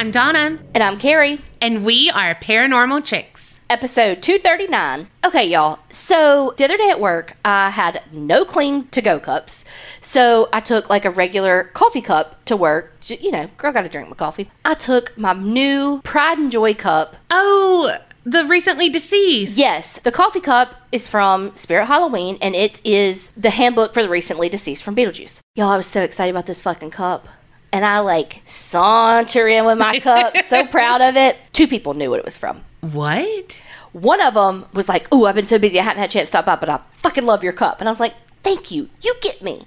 I'm Donna, And I'm Kerri, and we are Paranormal Chicks. episode 239. Okay, y'all. So the other day at work, I had no clean to go cups. So I took like a regular coffee cup to work. You know, girl got to drink my coffee. I took my new Pride and Joy cup. Oh, the recently deceased. Yes, the coffee cup is from Spirit Halloween, and it is the handbook for the recently deceased from Beetlejuice. Y'all, I was so excited about this fucking cup. And I like saunter in with my cup, so proud of it. Two people knew what it was from. What? One of them was like, "Oh, I've been so busy, I hadn't had a chance to stop by, but I fucking love your cup." And I was like, "Thank you, you get me."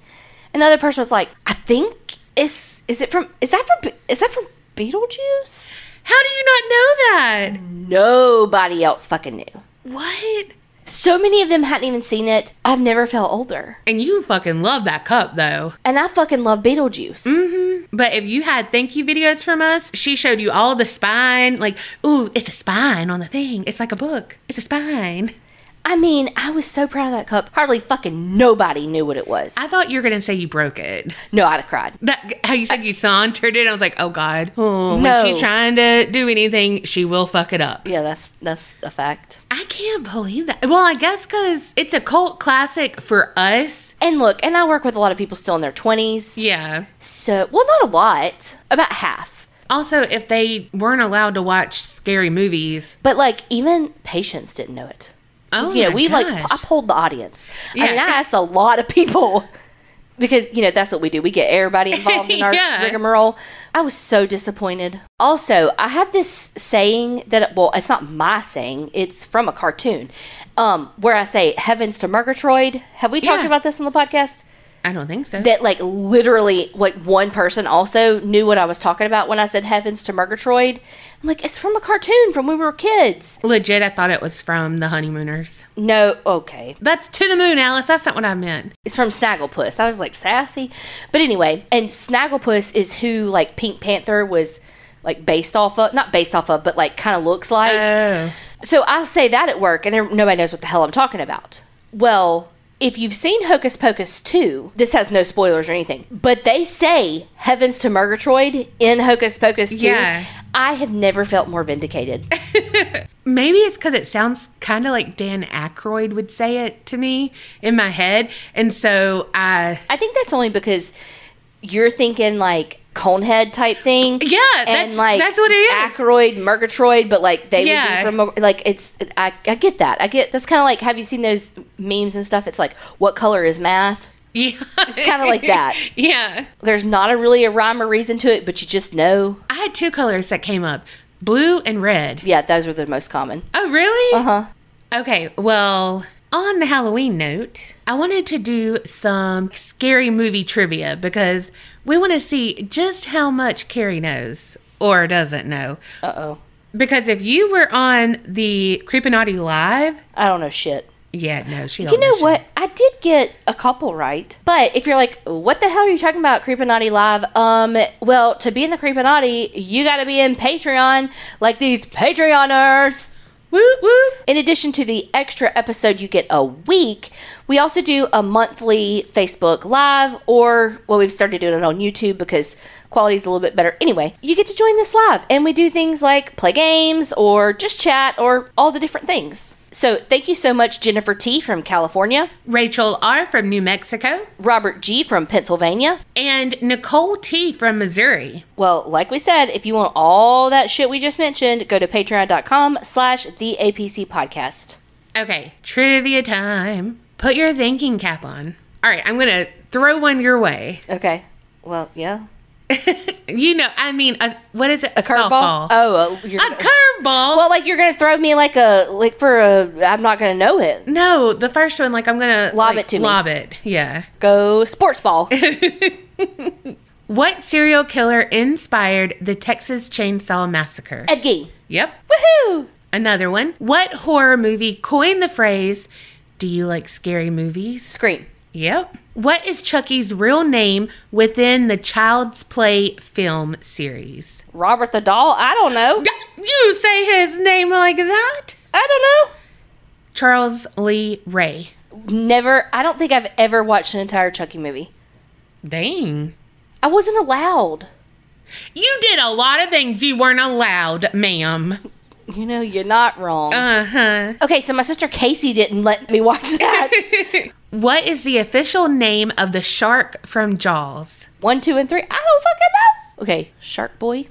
Another person was like, "I think it's is it from is that from is that from Beetlejuice?" How do you not know that? Nobody else fucking knew. What? So many of them hadn't even seen it. I've never felt older, And you fucking love that cup, though. and I fucking love Beetlejuice. Mm-hmm. But if you had thank you videos from us, she showed you all the spine. Like, ooh, it's a spine on the thing. It's like a book. It's a spine. I mean, I was so proud of that cup. Hardly fucking nobody knew what it was. I thought you were gonna say you broke it. no, I'd have cried. That how you said you sauntered it. I was like, oh god. Oh, No. when she's trying to do anything, she will fuck it up. Yeah, that's that's a fact. I can't believe that. Well, I guess because it's a cult classic for us. And look, and I work with a lot of people still in their twenties. Yeah. So, well, not a lot, about half. Also, if they weren't allowed to watch scary movies, But like, even patients didn't know it. Oh you know, we like gosh. I polled the audience. I mean, I asked a lot of people because you know that's what we do. We get everybody involved in our Yeah. rigmarole. I was so disappointed. Also, I have this saying that well, it's not my saying; it's from a cartoon, um, where I say "Heavens to Murgatroyd." Have we talked Yeah. about this on the podcast? I don't think so. that like literally like one person also knew what I was talking about when I said heavens to Murgatroyd. I'm like, it's from a cartoon from when we were kids. Legit, I thought it was from the Honeymooners. No, okay. That's to the moon, Alice. That's not what I meant. It's from Snagglepuss. I was like sassy. But anyway, and Snagglepuss is who like Pink Panther was like based off of not based off of, but like kind of looks like. Oh. So I say that at work, and nobody knows what the hell I'm talking about. Well, if you've seen Hocus Pocus 2, this has no spoilers or anything, but they say Heavens to Murgatroyd in Hocus Pocus 2. Yeah. I have never felt more vindicated. Maybe it's because it sounds kind of like Dan Aykroyd would say it to me in my head. And so I. I think that's only because you're thinking like Conehead type thing. Yeah, and that's- like that's what it is. Aykroyd, Murgatroyd, but like they Yeah. would be from like it's. I, I get that. I get that's kind of like. Have you seen those memes and stuff? It's like, what color is math? Yeah. It's kinda like that. Yeah. There's not a really a rhyme or reason to it, but you just know. I had two colors that came up blue and red. Yeah, those are the most common. Oh, really? Uh huh. Okay, well, on the Halloween note, I wanted to do some scary movie trivia because we want to see just how much Kerri knows or doesn't know. Uh oh. Because if you were on the Creepinati Live, I don't know shit. yeah, no, she. You know shit. what? I did get a couple right. But if you're like, what the hell are you talking about, Creepinati Live? Um, well, to be in the Creepinati, you got to be in Patreon, like these Patreoners. In addition to the extra episode you get a week, we also do a monthly Facebook Live, or well, we've started doing it on YouTube because quality's a little bit better. Anyway, you get to join this live, and we do things like play games, or just chat, or all the different things. So, thank you so much, Jennifer T from California, Rachel R from New Mexico Robert G from Pennsylvania. and Nicole T from Missouri. Well, like we said, if you want all that shit we just mentioned, go to patreon.com slash the APC podcast. Okay, trivia time. Put your thinking cap on. All right, I'm gonna throw one your way. Okay. Well, yeah. you know, I mean, a, what is it? A, Curveball? Oh, you're a curveball. Well, like you're gonna throw me like a like for a. I'm not gonna know it. no, the first one, like I'm gonna Lob like, it to me. Lob it. Yeah. Go sports ball. What serial killer inspired the Texas Chainsaw Massacre? Ed Gein. Yep. Woohoo! Another one. What horror movie coined the phrase, "Do you like scary movies?" Scream. Yep. What is Chucky's real name within the Child's Play film series? Robert the doll. I don't know. You say his name like that? I don't know. Charles Lee Ray. Never. I don't think I've ever watched an entire Chucky movie. Dang. I wasn't allowed. You did a lot of things you weren't allowed, ma'am. You know, you're not wrong. Uh huh. okay, so my sister Casey didn't let me watch that. What is the official name of the shark from Jaws? One, two, and three. I don't fucking know. Okay, Shark Boy.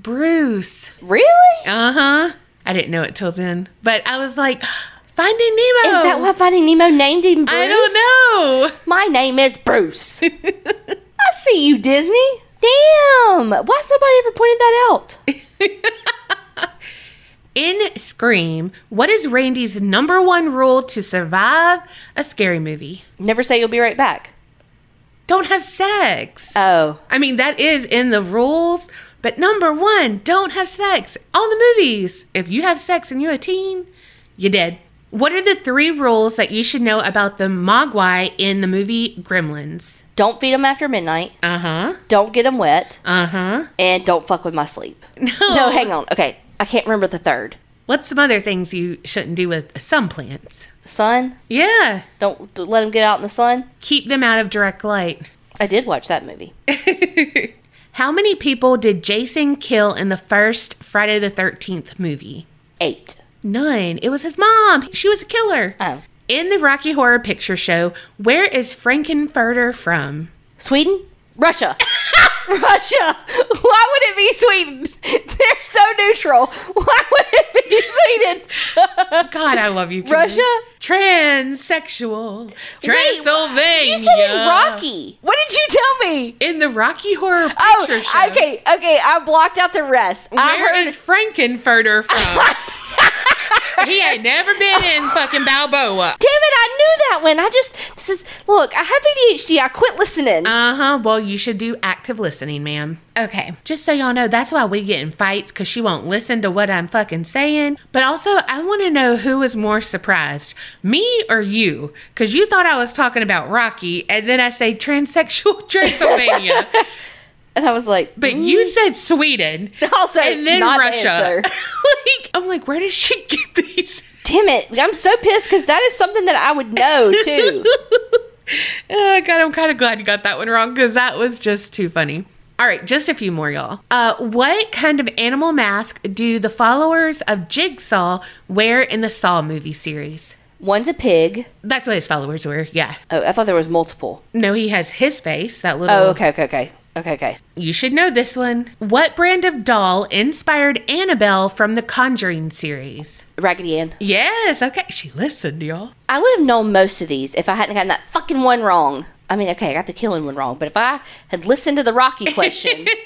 Bruce. Really? Uh huh. I didn't know it till then, but I was like, Finding Nemo. Is that why Finding Nemo named him Bruce? I don't know. My name is Bruce. I see you, Disney. Damn. Why's nobody ever pointed that out? In Scream, what is Randy's number one rule to survive a scary movie? Never say you'll be right back. Don't have sex. Oh. I mean, that is in the rules, but number one, don't have sex. All the movies. If you have sex and you're a teen, you're dead. What are the three rules that you should know about the Mogwai in the movie Gremlins? Don't feed them after midnight. Uh huh. Don't get them wet. Uh huh. And don't fuck with my sleep. No. No, hang on. Okay. I can't remember the third. What's some other things you shouldn't do with some plants? Sun. Yeah. Don't, don't let them get out in the sun. Keep them out of direct light. I did watch that movie. How many people did Jason kill in the first Friday the 13th movie? Eight. None. It was his mom. She was a killer. Oh. In the Rocky Horror Picture Show, where is Frank-N-Furter from? Sweden? Russia. Russia. Why would it be Sweden? They're so neutral. Why would it be Sweden? God, I love you. Kim. Russia? Transsexual. Wait, Transylvania. You said in Rocky. What did you tell me? In the Rocky Horror oh, Picture Oh, Show. okay, okay. I blocked out the rest. I Where heard is Frank-N-Furter from? He ain't never been in fucking Balboa. Damn it, I knew that one. I just this is look, I have ADHD. I quit listening. Uh huh. Well, you should do active listening, ma'am. Okay. Just so y'all know, that's why we get in fights because she won't listen to what I'm fucking saying. But also, I want to know who was more surprised, me or you? Because you thought I was talking about Rocky, and then I say transsexual Transylvania, and I was like, but you said Sweden. also And then not the Russia. answer. like, I'm like, where did she get these? Damn it. I'm so pissed because that is something that I would know too. Oh, God, I'm kind of glad you got that one wrong because that was just too funny. All right, just a few more, y'all. Uh, what kind of animal mask do the followers of Jigsaw wear in the Saw movie series? One's a pig. That's what his followers were. Yeah. Oh, I thought there was multiple. No, he has his face. That little. Oh, okay, okay, okay. Okay, okay. You should know this one. What brand of doll inspired Annabelle from the Conjuring series? Raggedy Ann. Yes. Okay. She listened, y'all. I would have known most of these if I hadn't gotten that fucking one wrong. I mean, okay, I got the killing one wrong, but if I had listened to the Rocky question,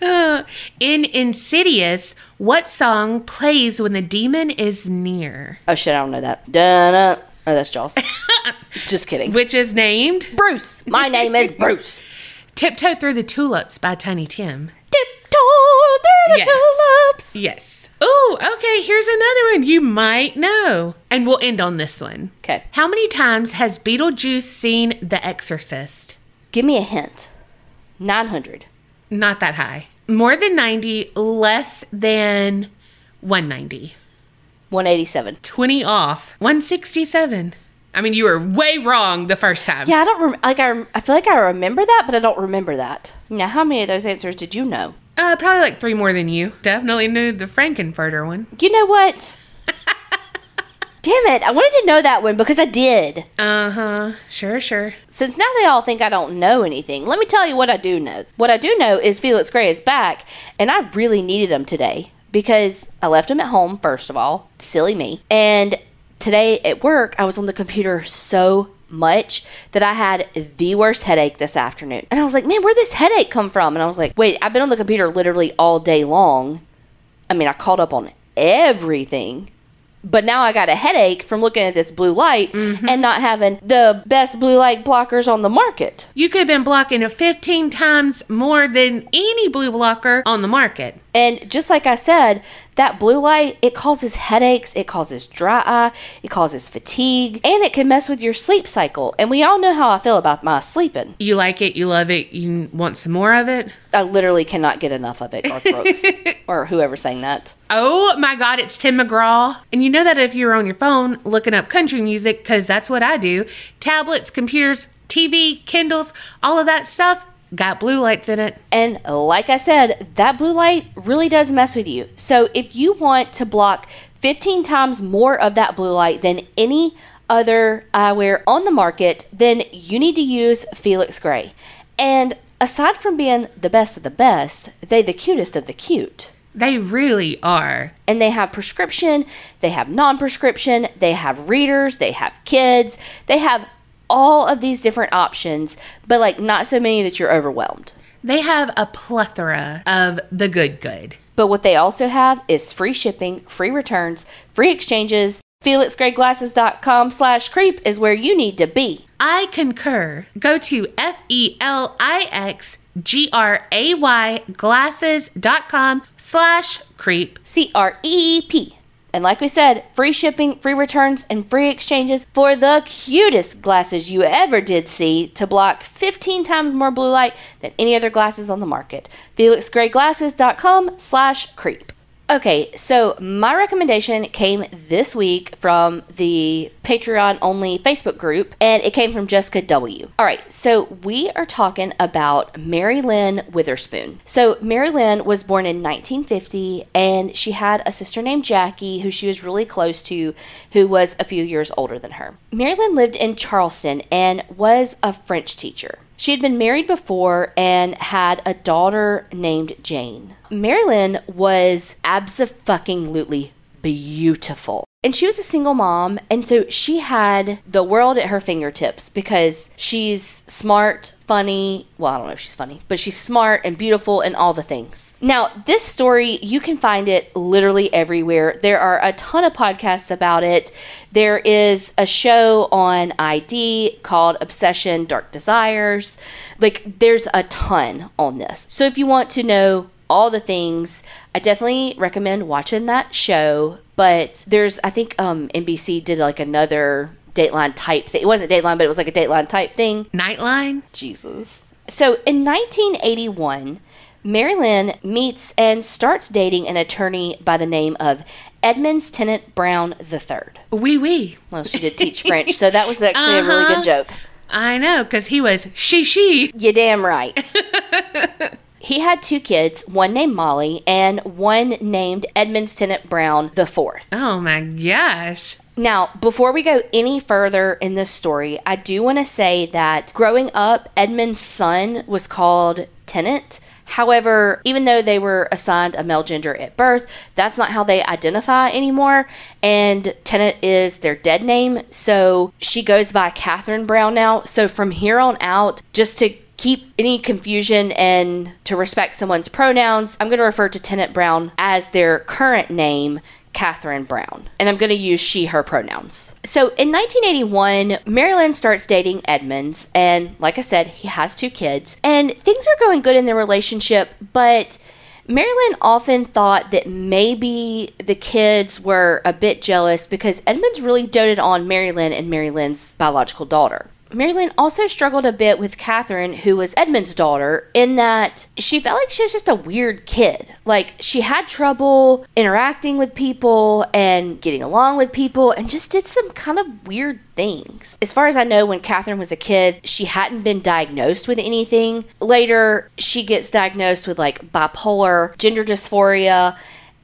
Uh, in Insidious, what song plays when the demon is near? oh shit, I don't know that. Dun Oh, that's Jaws. Just kidding. Which is named Bruce. My name is Bruce. Tiptoe Through the Tulips by Tiny Tim. Tiptoe through the Yes. tulips. Yes. Oh, okay. Here's another one you might know. And we'll end on this one. Okay, How many times has Beetlejuice seen The Exorcist? give me a hint. 900. Not that high. More than 90, less than 190. 187. 20 off. 167. I mean, you were way wrong the first time. Yeah, I don't rem- like. I, rem- I feel like I remember that, but I don't remember that. Now, how many of those answers did you know? Uh, probably like three more than you. Definitely knew the Frank-N-Furter one. You know what? Damn it! I wanted to know that one because I did. Uh huh. Sure, sure. Since now they all think I don't know anything, let me tell you what I do know. What I do know is Felix Gray is back, and I really needed him today because I left him at home, first of all. Silly me. And today at work, I was on the computer so much that I had the worst headache this afternoon. And I was like, man, where'd this headache come from? And I was like, wait, I've been on the computer literally all day long. I mean, I caught up on everything. But now I got a headache from looking at this blue light mm-hmm. and not having the best blue light blockers on the market. You could have been blocking it 15 times more than any blue blocker on the market. And just like I said, that blue light, it causes headaches, it causes dry eye, it causes fatigue, and it can mess with your sleep cycle. And we all know how I feel about my sleeping. You like it, you love it, you want some more of it. I literally cannot get enough of it, Garth Brooks, or whoever sang that. Oh my God, it's Tim McGraw. And you know that if you're on your phone looking up country music, because that's what I do tablets, computers, TV, Kindles, all of that stuff, got blue lights in it. And like I said, that blue light really does mess with you. So if you want to block 15 times more of that blue light than any other eyewear on the market, then you need to use Felix Gray. And aside from being the best of the best, they the cutest of the cute. They really are. And they have prescription, they have non-prescription, they have readers, they have kids, they have all of these different options, but like not so many that you're overwhelmed. They have a plethora of the good good. But what they also have is free shipping, free returns, free exchanges. FelixGrayGlasses.com slash creep is where you need to be. I concur. Go to F E L I X G R A Y glasses.com slash creep. C R E E P. And like we said, free shipping, free returns, and free exchanges for the cutest glasses you ever did see to block 15 times more blue light than any other glasses on the market. FelixGrayGlasses.com slash creep. Okay, so my recommendation came this week from the Patreon only Facebook group, and it came from Jessica W. All right, so we are talking about Mary Lynn Witherspoon. So, Mary Lynn was born in 1950, and she had a sister named Jackie who she was really close to, who was a few years older than her. Mary Lynn lived in Charleston and was a French teacher. She had been married before and had a daughter named Jane. Mary Lynn was absolutely beautiful. And she was a single mom, and so she had the world at her fingertips because she's smart, funny. Well, I don't know if she's funny, but she's smart and beautiful and all the things. Now, this story, you can find it literally everywhere. There are a ton of podcasts about it. There is a show on ID called Obsession Dark Desires. Like, there's a ton on this. So, if you want to know all the things. I definitely recommend watching that show. But there's, I think um, NBC did like another Dateline type thing. It wasn't Dateline, but it was like a Dateline type thing. Nightline? Jesus. So in 1981, Mary Lynn meets and starts dating an attorney by the name of Edmonds Tennant Brown III. Wee wee. Well, she did teach French, so that was actually a really Uh-huh. good joke. I know, because he was she she. You damn right. he had two kids, one named Molly and one named Edmonds Tennant Brown the fourth. Oh my gosh. Now, before we go any further in this story, I do want to say that growing up, Edmund's son was called Tennant. However, even though they were assigned a male gender at birth, that's not how they identify anymore. And Tennant is their dead name. So she goes by Catherine Brown now. So from here on out, just to keep any confusion and to respect someone's pronouns, I'm going to refer to Tennant Brown as their current name, Catherine Brown. And I'm going to use she, her pronouns. So in 1981, Mary Lynn starts dating Edmonds. And like I said, he has two kids. And things are going good in their relationship, but. Mary Lynn often thought that maybe the kids were a bit jealous because Edmonds really doted on Mary Lynn and Mary Lynn's biological daughter. Mary Lynn also struggled a bit with Catherine, who was Edmund's daughter, in that she felt like she was just a weird kid. Like, she had trouble interacting with people and getting along with people and just did some kind of weird things. As far as I know, when Catherine was a kid, she hadn't been diagnosed with anything. Later, she gets diagnosed with like bipolar, gender dysphoria,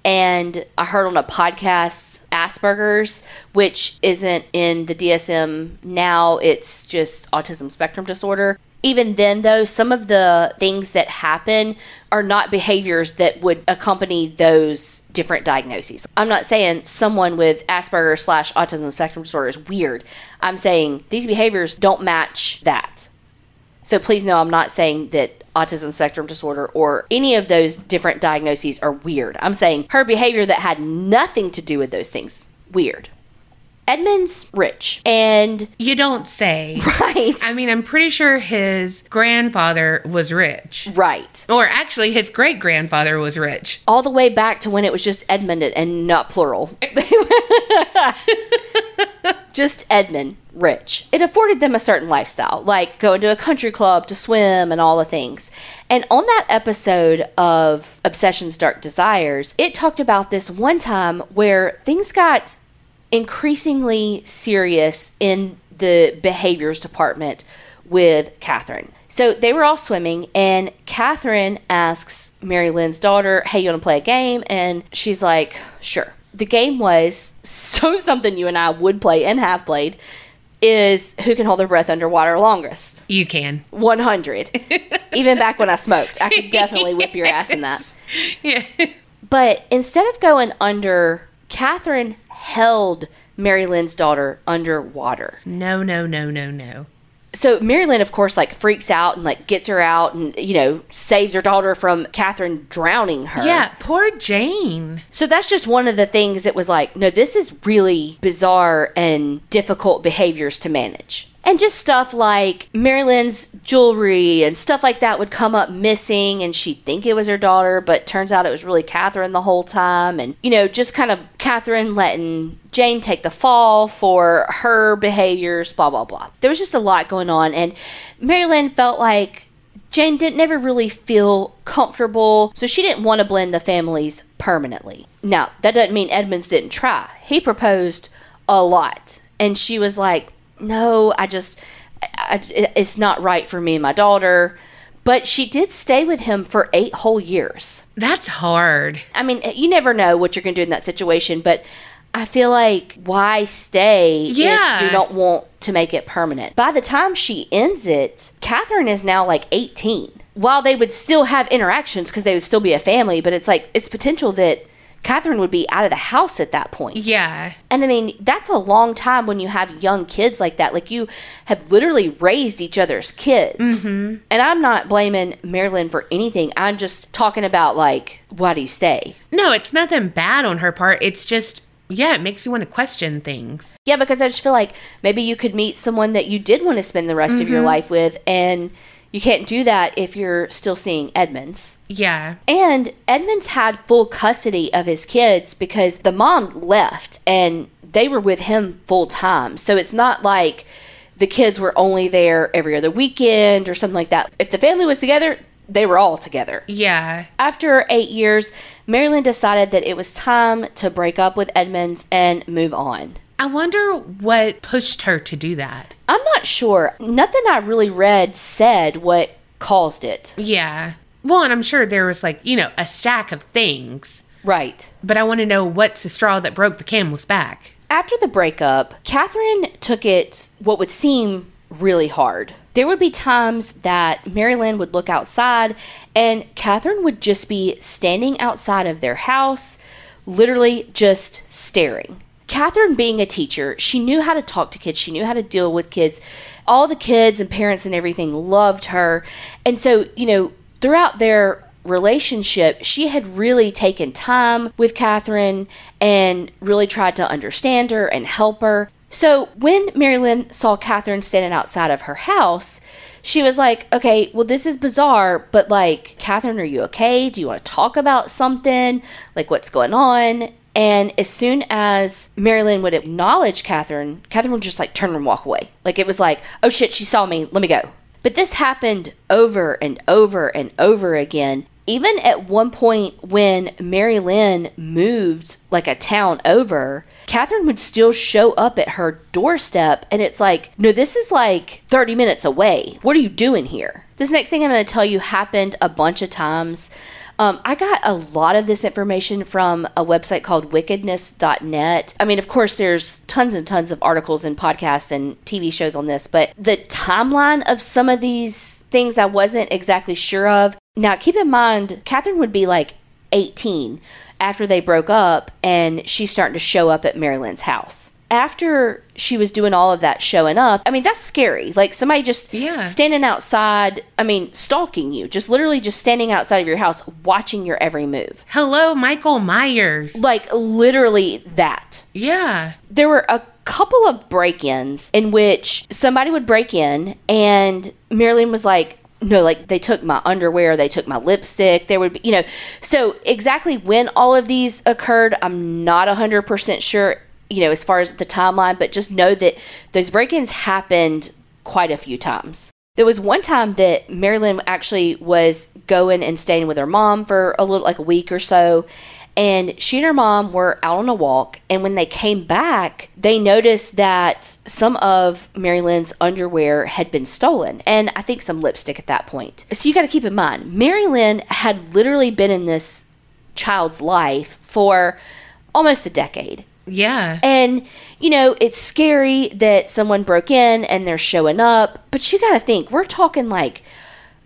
and I heard on a podcast Asperger's, which isn't in the DSM now, it's just autism spectrum disorder. Even then, though, some of the things that happen are not behaviors that would accompany those different diagnoses. I'm not saying someone with Asperger's slash autism spectrum disorder is weird. I'm saying these behaviors don't match that. So please know I'm not saying that autism spectrum disorder or any of those different diagnoses are weird. I'm saying her behavior that had nothing to do with those things, weird. Edmund's rich and You don't say. right, I mean, I'm pretty sure his grandfather was rich. right. Or actually, his great grandfather was rich. All the way back to when it was just Edmund and not plural. just Edmund rich. It afforded them a certain lifestyle, like going to a country club to swim and all the things. And on that episode of Obsessions Dark Desires, it talked about this one time where things got increasingly serious in the behaviors department with Catherine. So they were all swimming, and Catherine asks Mary Lynn's daughter, Hey, you want to play a game? And she's like, Sure. The game was so something you and I would play and have played is who can hold their breath underwater longest. You can. 100. Even back when I smoked, I could definitely whip your ass in that. Yeah. But instead of going under, Catherine held Mary Lynn's daughter underwater. No, no, no, no, no. So Mary Lynn, of course, like freaks out and like gets her out and, you know, saves her daughter from Catherine drowning her. Yeah, poor Jane. So that's just one of the things that was like, no, this is really bizarre and difficult behaviors to manage. And just stuff like Mary Lynn's jewelry and stuff like that would come up missing, and she'd think it was her daughter, but turns out it was really Catherine the whole time. And, you know, just kind of Catherine letting Jane take the fall for her behaviors, blah, blah, blah. There was just a lot going on, and Mary Lynn felt like Jane didn't never really feel comfortable, so she didn't want to blend the families permanently. Now, that doesn't mean Edmonds didn't try. He proposed a lot, and she was like, "No, I just I, it's not right for me and my daughter." But she did stay with him for 8 whole years. That's hard. I mean, eh, you never know what you're going to do in that situation, but I feel like why stay Yeah. if you don't want to make it permanent? By the time she ends it, Catherine is now like 18. While they would still have interactions because they would still be a family, but it's like it's potential that Catherine would be out of the house at that point. Yeah. And I mean, that's a long time when you have young kids like that. Like you have literally raised each other's kids. Mm-hmm. And I'm not blaming Mary Lynn for anything. I'm just talking about like, why do you stay? No, it's nothing bad on her part. It's just, yeah, it makes you want to question things. Yeah, because I just feel like maybe you could meet someone that you did want to spend the rest of your mm-hmm. life with, and you can't do that if you're still seeing Edmonds. Yeah. And Edmonds had full custody of his kids because the mom left and they were with him full time. So it's not like the kids were only there every other weekend or something like that. If the family was together, they were all together. Yeah. After eight years, Mary Lynn decided that it was time to break up with Edmonds and move on. I wonder what pushed her to do that. I'm not sure. Nothing I really read said what caused it. Yeah. Well, and I'm sure there was like, you know, a stack of things, Right. but I want to know what's the straw that broke the camel's back. After the breakup, Catherine took it what would seem really hard. There would be times that Mary Lynn would look outside and Catherine would just be standing outside of their house, literally just staring. Catherine, being a teacher, she knew how to talk to kids, she knew how to deal with kids. All the kids and parents and everything loved her. And so, you know, throughout their relationship, she had really taken time with Catherine and really tried to understand her and help her. So when Mary Lynn saw Catherine standing outside of her house, she was like, okay, well, this is bizarre, but like, Catherine, are you okay? Do you want to talk about something? Like, what's going on? And as soon as Mary Lynn would acknowledge Catherine, Catherine would just like turn and walk away. Like, it was like, oh shit, she saw me, let me go. But this happened over and over and over again. Even at one point when Mary Lynn moved like a town over, Catherine would still show up at her doorstep. And it's like, no, this is like 30 minutes away. What are you doing here? This next thing I'm going to tell you happened a bunch of times. Um, I got a lot of this information from a website called wickedness.net. I mean, of course, there's tons and tons of articles and podcasts and TV shows on this, but the timeline of some of these things I wasn't exactly sure of. Now, keep in mind, Catherine would be like 18 after they broke up, and she's starting to show up at Mary Lynn's house. After she was doing all of that showing up, I mean, that's scary. Like somebody just Yeah. standing outside, I mean, stalking you, just literally just standing outside of your house, watching your every move. Hello, Michael Myers. Like literally that. Yeah. There were a couple of break ins in which somebody would break in and Mary Lynn was like, no, like they took my underwear, they took my lipstick. There would be, you know, so exactly when all of these occurred, I'm not 100% sure, you know, as far as the timeline, but just know that those break ins happened quite a few times. There was one time that Mary Lynn actually was going and staying with her mom for a little, like a week or so. And she and her mom were out on a walk. And when they came back, they noticed that some of Mary Lynn's underwear had been stolen. And I think some lipstick at that point. So you got to keep in mind, Mary Lynn had literally been in this child's life for almost a decade. Yeah. And, you know, it's scary that someone broke in and they're showing up, but you got to think, we're talking like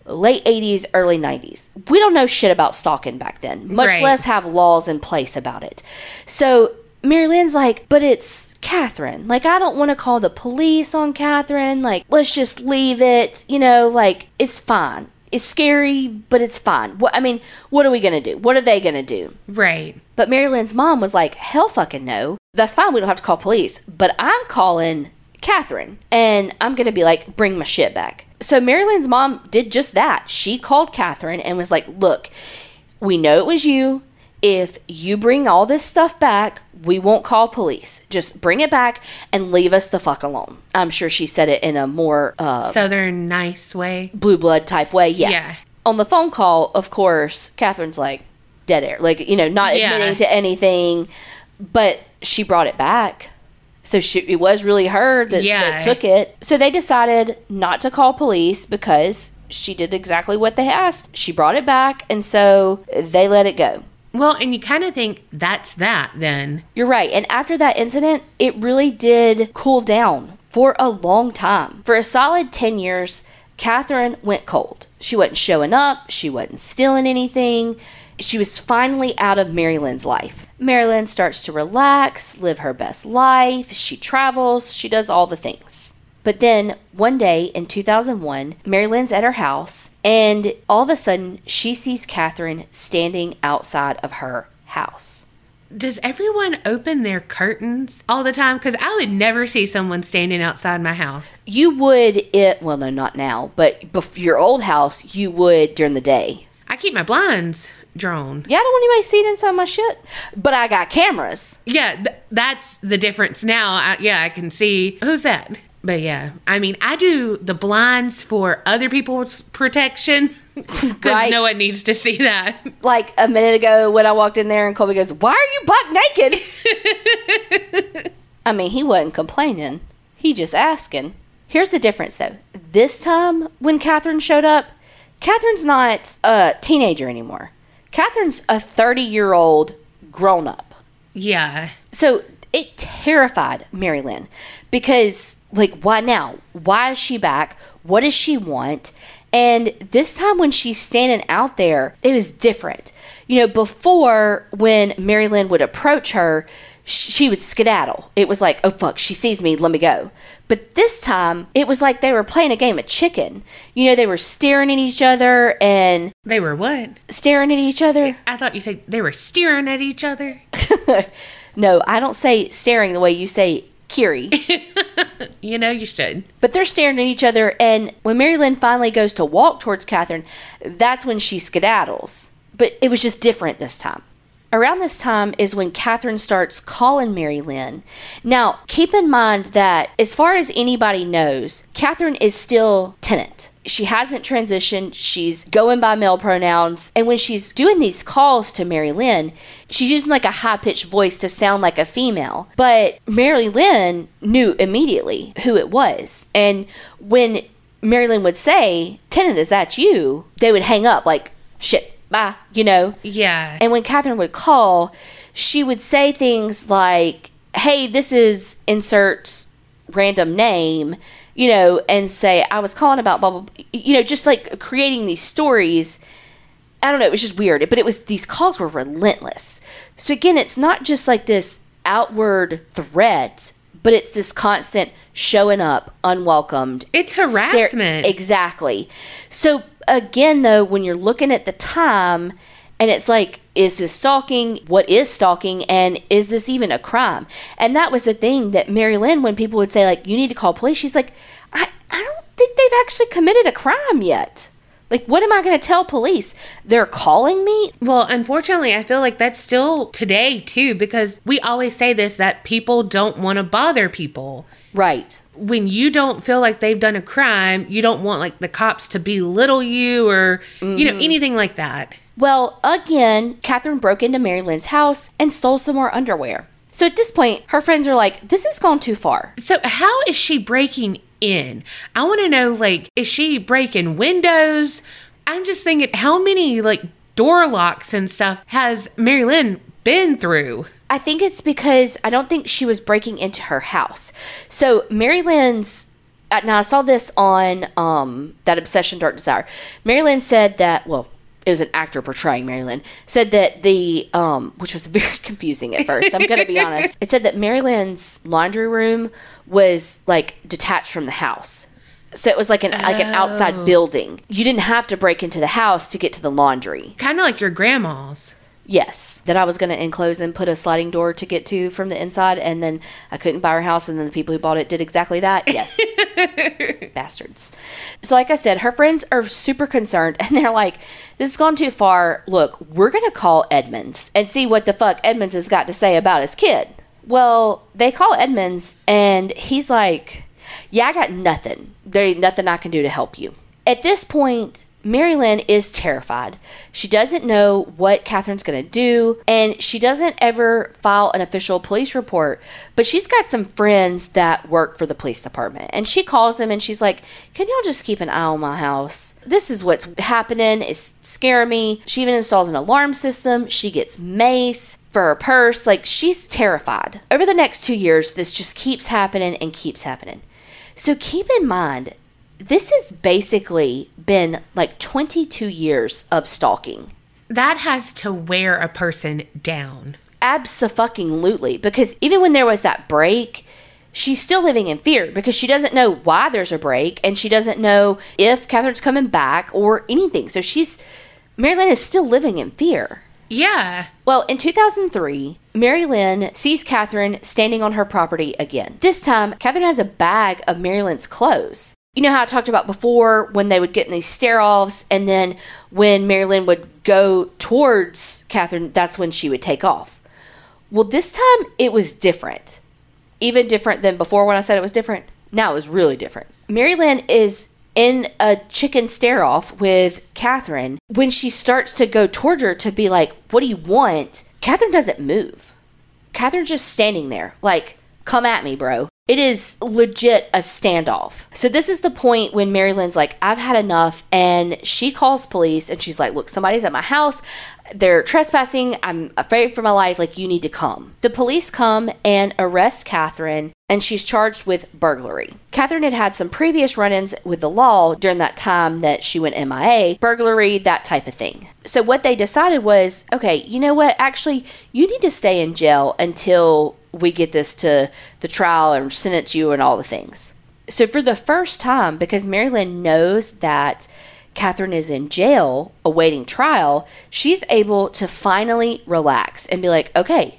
late 80s, early 90s. We don't know shit about stalking back then, much Right. less have laws in place about it. So Mary Lynn's like, but it's Catherine. Like, I don't want to call the police on Catherine. Like, let's just leave it. You know, like, it's fine. It's scary, but it's fine. What I mean, what are we gonna do? What are they gonna do? right. But Mary Lynn's mom was like, hell fucking no. That's fine. We don't have to call police. But I'm calling Catherine and I'm to be like, bring my shit back. So Mary Lynn's mom did just that. She called Catherine and was like, look, we know it was you. If you bring all this stuff back, we won't call police. Just bring it back and leave us the fuck alone. I'm sure she said it in a more uh, Southern nice way. blue blood type way. Yes. Yeah. On the phone call, of course, Catherine's like dead air, like you know, not Yeah. admitting to anything, but she brought it back. So she, it was really her that, Yeah. that took it. So they decided not to call police because she did exactly what they asked. She brought it back, and so they let it go. Well, and you kind of think that's that then. You're right. And after that incident, it really did cool down for a long time. For a solid 10 years, Catherine went cold. She wasn't showing up, she wasn't stealing anything. She was finally out of Mary Lynn's life. Mary Lynn starts to relax, live her best life. She travels, she does all the things. But then one day in 2001, Mary Lynn's at her house, and all of a sudden she sees Catherine standing outside of her house. Does everyone open their curtains all the time? Because I would never see someone standing outside my house. You would it well no not now, but before your old house you would during the day. I keep my blinds drawn. Yeah, I don't want anybody seeing inside my shit. But I got cameras. Yeah, th- that's the difference now. I, yeah, I can see who's that. But yeah, I mean, I do the blinds for other people's protection because Right. no one needs to see that. Like a minute ago when I walked in there and Colby goes, Why are you buck naked? I mean, he wasn't complaining. He just asking. Here's the difference though. This time when Catherine showed up, Catherine's not a teenager anymore. Catherine's a 30 year old grown up. Yeah, So it terrified Mary Lynn because, like, why now? Why is she back? What does she want? And this time, when she's standing out there, it was different. You know, before when Mary Lynn would approach her, she would skedaddle. It was like, oh fuck, she sees me, let me go. But this time, it was like they were playing a game of chicken. You know, they were staring at each other and they were what? staring at each other. I thought you said they were staring at each other. No, I don't say staring the way you say Kiri. You know, you should. But they're staring at each other, and when Mary Lynn finally goes to walk towards Catherine, that's when she skedaddles. But it was just different this time. Around this time is when Catherine starts calling Mary Lynn. Now, keep in mind that as far as anybody knows, Catherine is still Tennant. She hasn't transitioned. She's going by male pronouns. And when she's doing these calls to Mary Lynn, she's using like a high pitched voice to sound like a female. But Mary Lynn knew immediately who it was. And when Mary Lynn would say, Tennant, is that you? They would hang up like, shit, bye, you know? Yeah. And when Catherine would call, she would say things like, hey, this is insert random name, you know, and say, I was calling about blah, blah, blah, you know, just like creating these stories. I don't know, it was just weird. But it was, these calls were relentless. So again, it's not just like this outward threat, but it's this constant showing up unwelcomed. It's stare- harassment. exactly. So again, though, when you're looking at the time, and it's like, is this stalking? What is stalking? And is this even a crime? And that was the thing that Mary Lynn, when people would say, like, you need to call police, she's like, I, I don't think they've actually committed a crime yet. Like, what am I going to tell police? They're calling me? Well, unfortunately, I feel like that's still today too because we always say this that people don't want to bother people. Right. when you don't feel like they've done a crime, you don't want like the cops to belittle you or, you know, mm-hmm. anything like that. Well, again, Catherine broke into Mary Lynn's house and stole some more underwear. So at this point, her friends are like, this has gone too far. So, how is she breaking in? I want to know, like, is she breaking windows? I'm just thinking, how many, like, door locks and stuff has Mary Lynn been through? I think it's because I don't think she was breaking into her house. So Mary Lynn's uh, now I saw this on um, that Obsession Dark Desire. Mary Lynn said that well, it was an actor portraying Mary Lynn said that the um, which was very confusing at first. I'm gonna be honest. It said that Mary Lynn's laundry room was like detached from the house. So it was like an like an outside building. You didn't have to break into the house to get to the laundry. Kind of like your grandma's. Yes, that I was going to enclose and put a sliding door to get to from the inside, and then I couldn't buy her house, and then the people who bought it did exactly that. Yes, bastards. So, like I said, her friends are super concerned, and they're like, "This has gone too far. Look, we're going to call Edmonds and see what the fuck Edmonds has got to say about his kid." Well, they call Edmonds, and he's like, "Yeah, I got nothing. There ain't nothing I can do to help you." At this point, Mary Lynn is terrified. She doesn't know what Catherine's going to do, and she doesn't ever file an official police report. But she's got some friends that work for the police department, and she calls them and she's like, Can y'all just keep an eye on my house? This is what's happening. It's scaring me. She even installs an alarm system. She gets mace for her purse. Like, she's terrified. Over the next two years, this just keeps happening and keeps happening. So keep in mind, this has basically been like 22 years of stalking. That has to wear a person down. Absolutely. Because even when there was that break, she's still living in fear because she doesn't know why there's a break and she doesn't know if Catherine's coming back or anything. So she's, Mary Lynn is still living in fear. Yeah. Well, in 2003, Mary Lynn sees Catherine standing on her property again. This time, Catherine has a bag of Mary Lynn's clothes. You know how I talked about before when they would get in these stare offs, and then when Mary Lynn would go towards Catherine, that's when she would take off. Well, this time it was different. Even different than before when I said it was different. Now it was really different. Mary Lynn is in a chicken stare off with Catherine. When she starts to go towards her to be like, What do you want? Catherine doesn't move. Catherine's just standing there, like, Come at me, bro. It is legit a standoff. So this is the point when Mary Lynn's like, I've had enough, and she calls police and she's like, Look, somebody's at my house. They're trespassing. I'm afraid for my life. Like, you need to come. The police come and arrest Catherine, and she's charged with burglary. Catherine had had some previous run ins with the law during that time that she went MIA, burglary, that type of thing. So, what they decided was okay, you know what? Actually, you need to stay in jail until we get this to the trial and sentence you and all the things. So, for the first time, because Mary Lynn knows that Catherine is in jail awaiting trial, she's able to finally relax and be like, okay,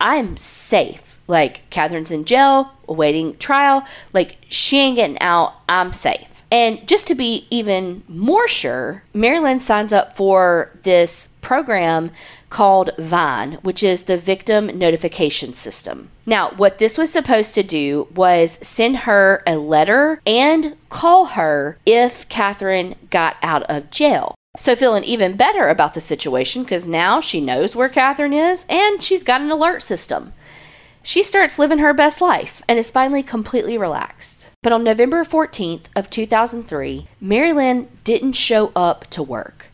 I'm safe. Like, Catherine's in jail awaiting trial. Like, she ain't getting out. I'm safe. And just to be even more sure, Mary Lynn signs up for this program called VINE, which is the Victim Notification System. Now, what this was supposed to do was send her a letter and call her if Catherine got out of jail. So, feeling even better about the situation because now she knows where Catherine is and she's got an alert system. She starts living her best life and is finally completely relaxed. But on November 14th of 2003, Mary Lynn didn't show up to work.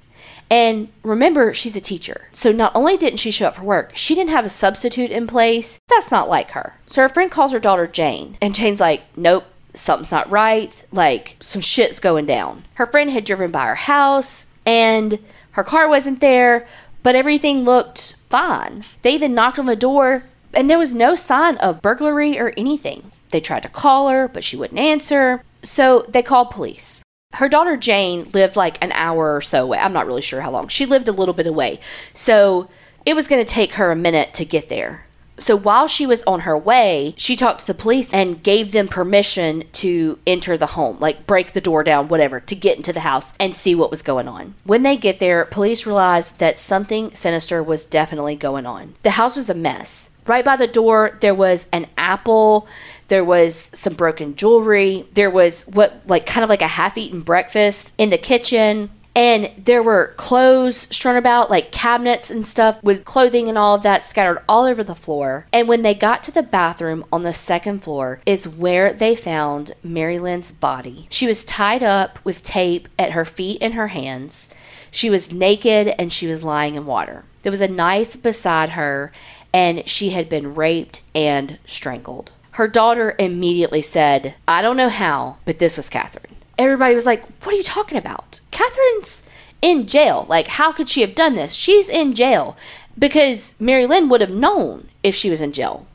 And remember, she's a teacher. So not only didn't she show up for work, she didn't have a substitute in place. That's not like her. So her friend calls her daughter Jane, and Jane's like, nope, something's not right. Like, some shit's going down. Her friend had driven by her house, and her car wasn't there, but everything looked fine. They even knocked on the door, and there was no sign of burglary or anything. They tried to call her, but she wouldn't answer. So they called police. Her daughter Jane lived like an hour or so away. I'm not really sure how long. She lived a little bit away. So it was going to take her a minute to get there. So while she was on her way, she talked to the police and gave them permission to enter the home, like break the door down, whatever, to get into the house and see what was going on. When they get there, police realized that something sinister was definitely going on. The house was a mess. Right by the door, there was an apple. There was some broken jewelry. There was what, like, kind of like a half eaten breakfast in the kitchen. And there were clothes strewn about, like cabinets and stuff with clothing and all of that scattered all over the floor. And when they got to the bathroom on the second floor, is where they found Mary Lynn's body. She was tied up with tape at her feet and her hands. She was naked and she was lying in water. There was a knife beside her, and she had been raped and strangled. Her daughter immediately said, I don't know how, but this was Catherine. Everybody was like, What are you talking about? Catherine's in jail. Like, how could she have done this? She's in jail because Mary Lynn would have known if she was in jail,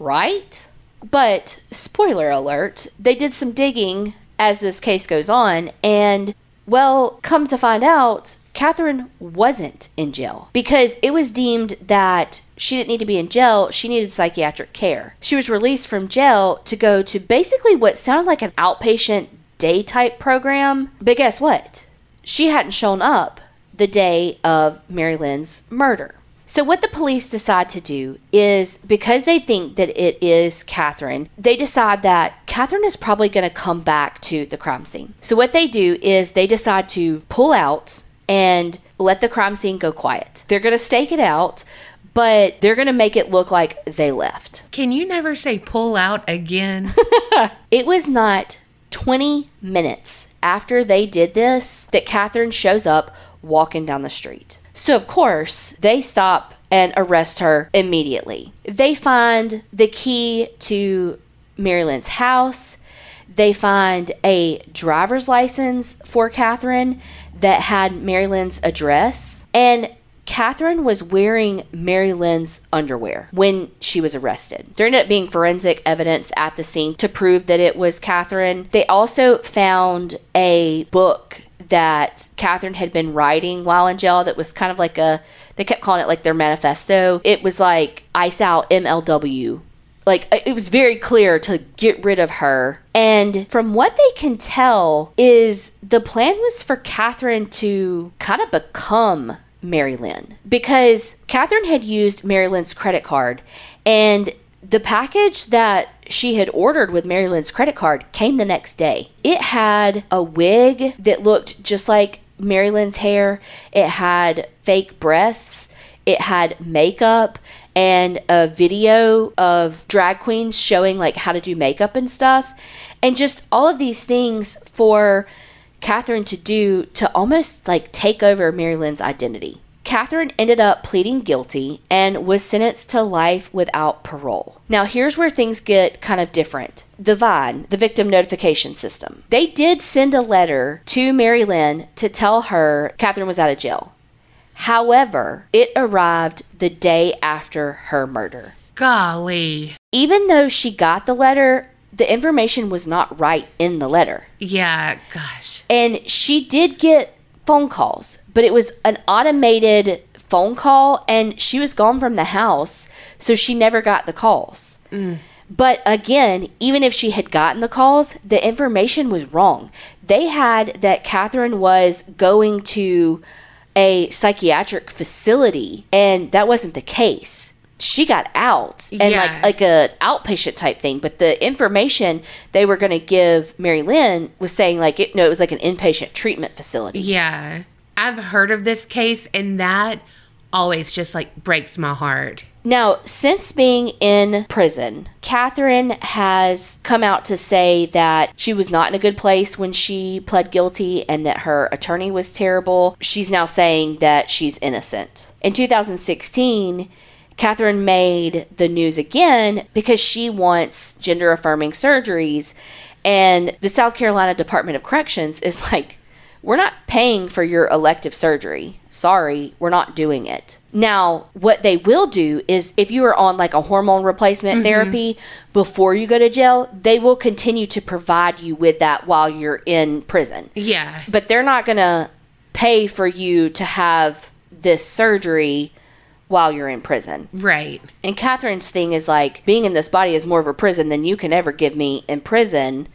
right? But, spoiler alert, they did some digging as this case goes on, and well, come to find out, Catherine wasn't in jail because it was deemed that she didn't need to be in jail. She needed psychiatric care. She was released from jail to go to basically what sounded like an outpatient day type program. But guess what? She hadn't shown up the day of Mary Lynn's murder. So, what the police decide to do is because they think that it is Catherine, they decide that Catherine is probably going to come back to the crime scene. So, what they do is they decide to pull out and let the crime scene go quiet. They're going to stake it out, but they're going to make it look like they left. Can you never say pull out again? It was not 20 minutes after they did this that Catherine shows up walking down the street. So, of course, they stop and arrest her immediately. They find the key to Mary Lynn's house. They find a driver's license for Catherine that had Mary Lynn's address. And Catherine was wearing Mary Lynn's underwear when she was arrested. There ended up being forensic evidence at the scene to prove that it was Catherine. They also found a book that Catherine had been writing while in jail that was kind of like a, they kept calling it like their manifesto. It was like Ice Out MLW. Like it was very clear to get rid of her. And from what they can tell, is the plan was for Catherine to kind of become Mary Lynn because Catherine had used Mary Lynn's credit card and the package that she had ordered with Mary Lynn's credit card came the next day. It had a wig that looked just like Mary Lynn's hair, it had fake breasts, it had makeup and a video of drag queens showing like how to do makeup and stuff. And just all of these things for Catherine to do to almost like take over Mary Lynn's identity. Catherine ended up pleading guilty and was sentenced to life without parole. Now, here's where things get kind of different. The VINE, the Victim Notification System, they did send a letter to Mary Lynn to tell her Catherine was out of jail. However, it arrived the day after her murder. Golly. Even though she got the letter, the information was not right in the letter. Yeah, gosh. And she did get phone calls, but it was an automated phone call and she was gone from the house, so she never got the calls. Mm. But again, even if she had gotten the calls, the information was wrong. They had that Catherine was going to a psychiatric facility, and that wasn't the case. She got out and Yeah. like like a outpatient type thing, but the information they were going to give Mary Lynn was saying like it no, it was like an inpatient treatment facility. Yeah. I've heard of this case, and that always just like breaks my heart. Now, since being in prison, Catherine has come out to say that she was not in a good place when she pled guilty and that her attorney was terrible. She's now saying that she's innocent. In 2016, Catherine made the news again because she wants gender affirming surgeries. And the South Carolina Department of Corrections is like, we're not paying for your elective surgery. Sorry, we're not doing it. Now, what they will do is if you are on like a hormone replacement mm-hmm. therapy before you go to jail, they will continue to provide you with that while you're in prison. Yeah. But they're not going to pay for you to have this surgery while you're in prison. Right. And Catherine's thing is like being in this body is more of a prison than you can ever give me in prison.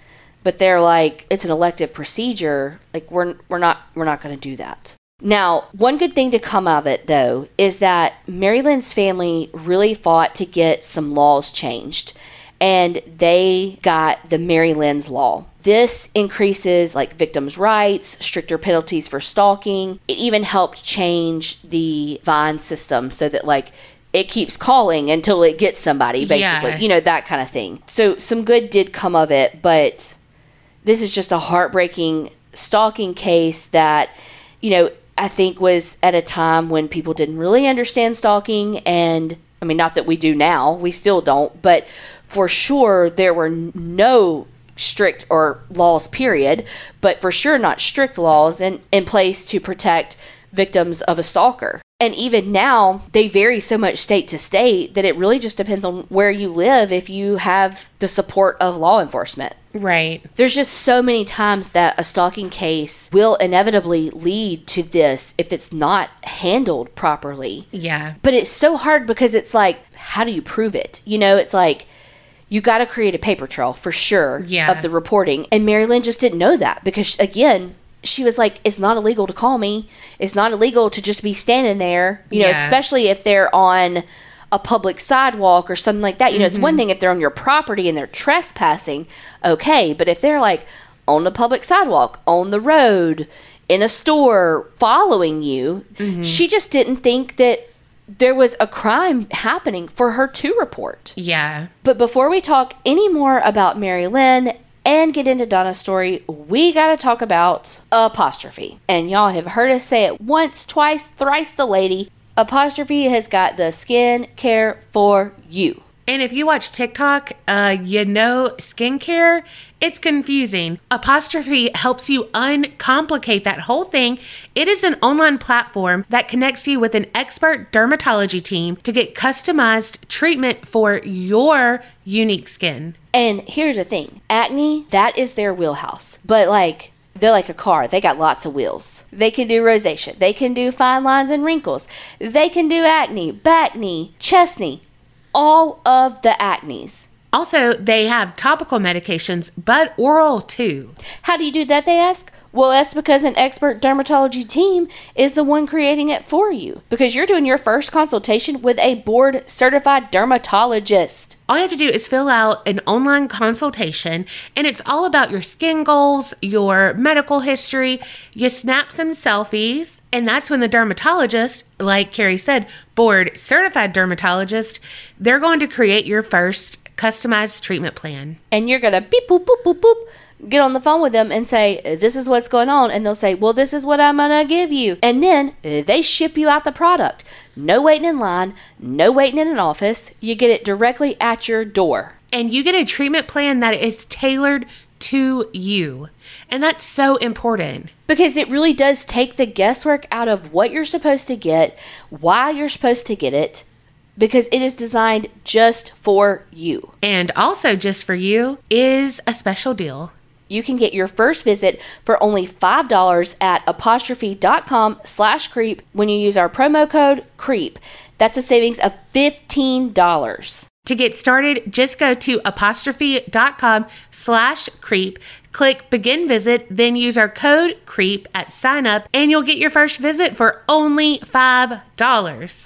But they're like, it's an elective procedure. Like we're we're not we're not going to do that. Now, one good thing to come out of it though is that Mary Lynn's family really fought to get some laws changed, and they got the Mary Lynn's law. This increases like victims' rights, stricter penalties for stalking. It even helped change the Vine system so that like it keeps calling until it gets somebody, basically. Yeah. You know, that kind of thing. So some good did come of it, but this is just a heartbreaking stalking case that, you know, I think was at a time when people didn't really understand stalking. And I mean, not that we do now, we still don't, but for sure there were no strict or laws, period, but for sure not strict laws in, in place to protect victims of a stalker. And even now, they vary so much state to state that it really just depends on where you live if you have the support of law enforcement Right. there's just so many times that a stalking case will inevitably lead to this if it's not handled properly. Yeah. But it's so hard because it's like, how do you prove it? You know, it's like you got to create a paper trail for sure Yeah. of the reporting. And Mary Lynn just didn't know that because, again, she was like, it's not illegal to call me. It's not illegal to just be standing there, you know, Yeah. especially if they're on a public sidewalk or something like that. You know, it's Mm-hmm. one thing if they're on your property and they're trespassing, okay. But if they're like on the public sidewalk, on the road, in a store, following you, Mm-hmm. she just didn't think that there was a crime happening for her to report. Yeah. But before we talk any more about Mary Lynn and get into Donna's story, we got to talk about apostrophe. And y'all have heard us say it once, twice, thrice the lady. Apostrophe has got the skin care for you. And if you watch TikTok, uh, you know skincare, it's confusing. Apostrophe helps you uncomplicate that whole thing. It is an online platform that connects you with an expert dermatology team to get customized treatment for your unique skin. And here's the thing acne, that is their wheelhouse. But like, they're like a car. They got lots of wheels. They can do rosacea. They can do fine lines and wrinkles. They can do acne, back knee, chest knee, all of the acnes. Also, they have topical medications, but oral too. How do you do that, they ask? Well, that's because an expert dermatology team is the one creating it for you. Because you're doing your first consultation with a board certified dermatologist. All you have to do is fill out an online consultation, and it's all about your skin goals, your medical history. You snap some selfies, and that's when the dermatologist, like Kerri said, board certified dermatologist, they're going to create your first customized treatment plan. and you're gonna beep boop boop boop boop get on the phone with them and say this is what's going on and they'll say well this is what i'm gonna give you and then uh, they ship you out the product no waiting in line no waiting in an office you get it directly at your door And you get a treatment plan that is tailored to you. And that's so important. because it really does take the guesswork out of what you're supposed to get why you're supposed to get it because it is designed just for you And also, just for you, is a special deal. You can get your first visit for only $5 at apostrophe.com slash creep when you use our promo code CREEP. That's a savings of $15. To get started, just go to apostrophe.com slash creep, click begin visit, then use our code creep at sign up, and you'll get your first visit for only $5.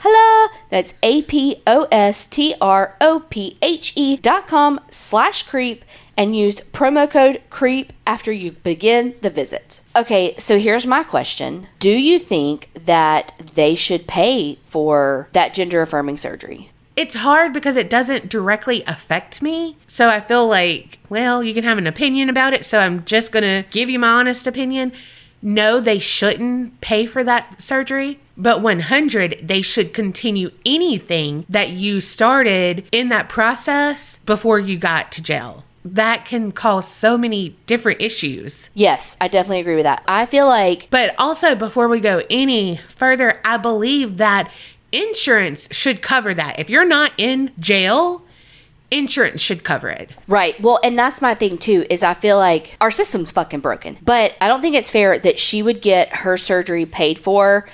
Hello, that's A P O S T R O P H E dot com slash creep and used promo code CREEP after you begin the visit. Okay, so here's my question. Do you think that they should pay for that gender affirming surgery? It's hard because it doesn't directly affect me. So I feel like, well, you can have an opinion about it. So I'm just going to give you my honest opinion. No, they shouldn't pay for that surgery. But 100, they should continue anything that you started in that process before you got to jail. That can cause so many different issues. Yes, I definitely agree with that. I feel like But also, before we go any further, I believe that insurance should cover that. If you're not in jail, insurance should cover it. Right. Well, and that's my thing too is I feel like our system's fucking broken. But I don't think it's fair that she would get her surgery paid for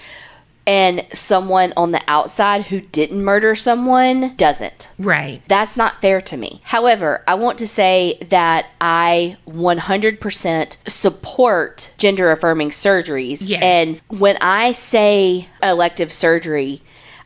and someone on the outside who didn't murder someone doesn't. Right. That's not fair to me. However, I want to say that I 100% support gender affirming surgeries. Yes. And when I say elective surgery,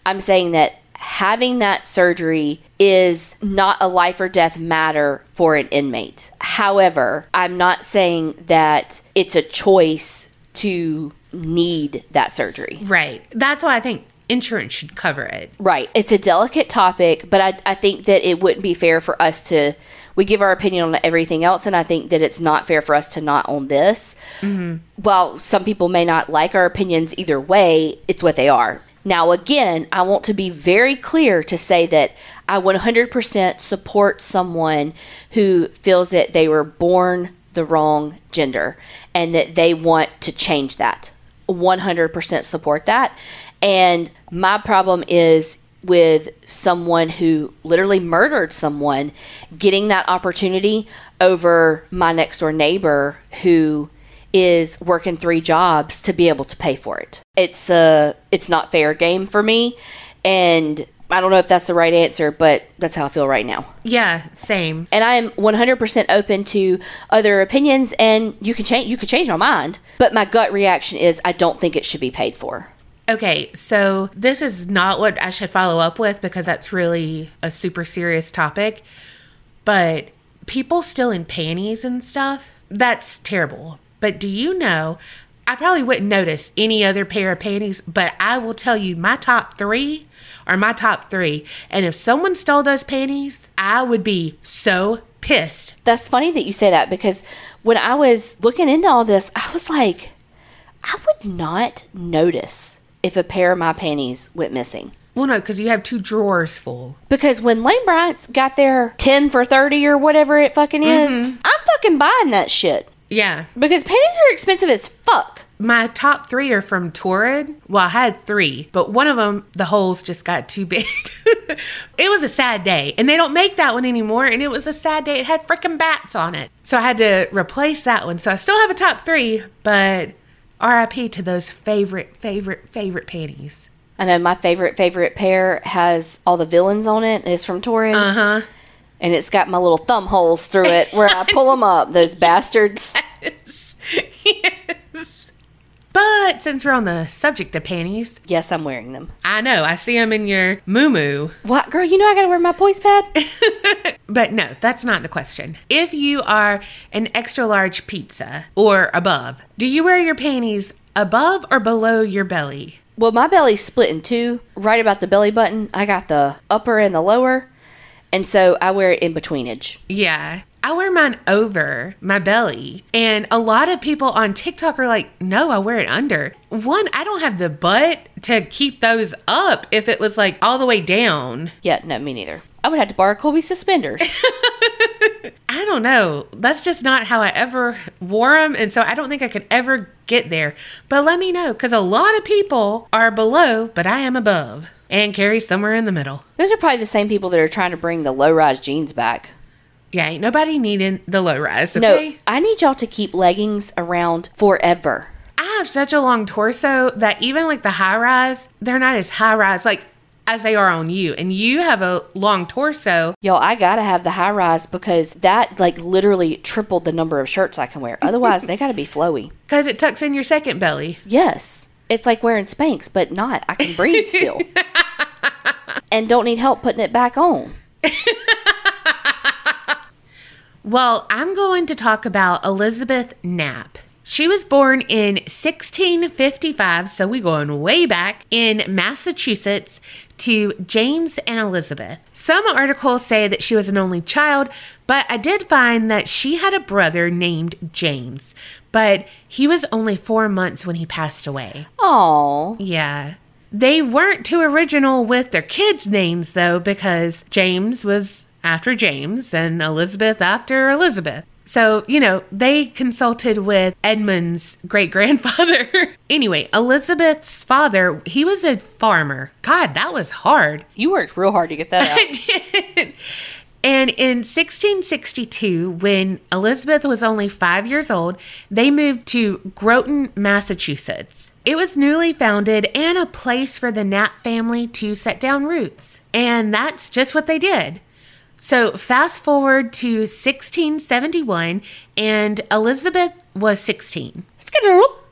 I'm saying that having that surgery is not a life or death matter for an inmate. However, I'm not saying that it's a choice to need that surgery. Right. That's why I think insurance should cover it. Right. It's a delicate topic, but I, I think that it wouldn't be fair for us to. We give our opinion on everything else, and I think that it's not fair for us to not on this. Mm-hmm. While some people may not like our opinions either way, it's what they are. Now, again, I want to be very clear to say that I 100% support someone who feels that they were born the wrong gender and that they want to change that. 100% support that. And my problem is with someone who literally murdered someone getting that opportunity over my next door neighbor who is working three jobs to be able to pay for it. It's a it's not fair game for me and I don't know if that's the right answer, but that's how I feel right now. Yeah, same. And I'm 100% open to other opinions and you can change you could change my mind, but my gut reaction is I don't think it should be paid for. Okay, so this is not what I should follow up with because that's really a super serious topic. But people still in panties and stuff, that's terrible. But do you know, I probably wouldn't notice any other pair of panties, but I will tell you my top three are my top three. And if someone stole those panties, I would be so pissed. That's funny that you say that because when I was looking into all this, I was like, I would not notice if a pair of my panties went missing. Well, no, because you have two drawers full. Because when Lane Bryant's got their 10 for 30 or whatever it fucking is, mm-hmm. I'm fucking buying that shit. Yeah. Because panties are expensive as fuck. My top three are from Torrid. Well, I had three, but one of them, the holes just got too big. it was a sad day, and they don't make that one anymore. And it was a sad day. It had freaking bats on it, so I had to replace that one. So I still have a top three, but RIP to those favorite, favorite, favorite panties. I know my favorite, favorite pair has all the villains on it. It's from Torrid. Uh huh. And it's got my little thumb holes through it where I pull them up, those bastards. yes. yes. But since we're on the subject of panties, Yes, I'm wearing them. I know I see them in your moo What, girl? You know I gotta wear my poise pad? But no, that's not the question. If you are an extra large pizza or above, do you wear your panties above or below your belly? well, my belly's split in two. Right about the belly button, I got the upper and the lower. And so I wear it in betweenage. Yeah. I wear mine over my belly. And a lot of people on TikTok are like, no, I wear it under. One, I don't have the butt to keep those up if it was like all the way down. Yeah, no, me neither. I would have to borrow Colby's suspenders. I don't know. That's just not how I ever wore them. And so I don't think I could ever get there. But let me know because a lot of people are below, but I am above and Kerri somewhere in the middle. Those are probably the same people that are trying to bring the low rise jeans back. Yeah, ain't nobody needing the low rise, No. I need y'all to keep leggings around forever. I have such a long torso that even like the high rise, they're not as high rise like as they are on you. And you have a long torso. Y'all, I gotta have the high rise because that like literally tripled the number of shirts I can wear. Otherwise, they gotta be flowy. Because it tucks in your second belly. Yes, it's like wearing Spanx, but not. I can breathe still, and don't need help putting it back on. Well, I'm going to talk about Elizabeth Knapp. She was born in 1655, so we're going way back in Massachusetts to James and Elizabeth. Some articles say that she was an only child, but I did find that she had a brother named James, but he was only four months when he passed away. Oh, Yeah. They weren't too original with their kids' names, though, because James was after James and Elizabeth after Elizabeth. So, you know, they consulted with Edmund's great grandfather. anyway, Elizabeth's father, he was a farmer. God, that was hard. you worked real hard to get that out. And in 1662, when Elizabeth was only five years old, they moved to Groton, Massachusetts. It was newly founded and a place for the Knapp family to set down roots. And that's just what they did. So, fast forward to 1671, and Elizabeth was 16. Let's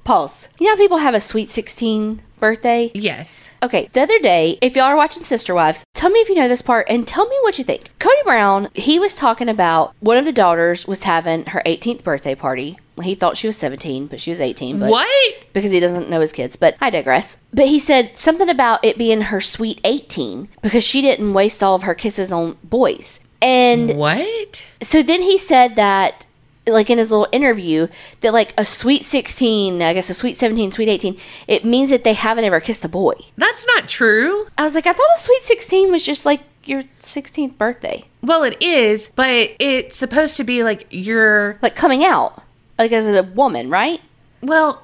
pulse. You know people have a sweet 16 birthday? Yes. Okay, the other day, if y'all are watching Sister Wives, tell me if you know this part and tell me what you think. Kody Brown, he was talking about one of the daughters was having her 18th birthday party. He thought she was 17, but she was 18. But What? Because he doesn't know his kids, but I digress. But he said something about it being her sweet 18 because she didn't waste all of her kisses on boys. And What? so then he said that like in his little interview that like a sweet 16 i guess a sweet 17 sweet 18 it means that they haven't ever kissed a boy That's not true. i was like i thought a sweet 16 was just like your 16th birthday Well, it is, but it's supposed to be like your. like coming out like as a woman right Well,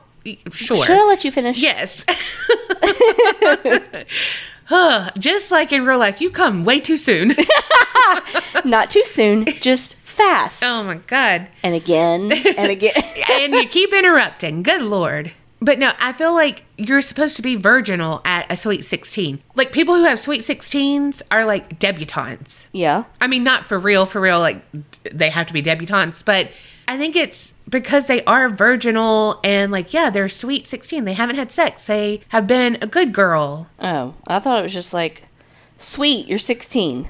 sure. should i let you finish Yes. Just like in real life, you come way too soon. not too soon just fast oh my God. and again and again and you keep interrupting. Good lord. But no, I feel like you're supposed to be virginal at a sweet 16. Like people who have sweet 16s are like debutantes. yeah I mean, not for real, for real, like they have to be debutantes, but I think it's because they are virginal and like, yeah, they're sweet 16. They haven't had sex. They have been a good girl. oh i thought it was just like sweet you're 16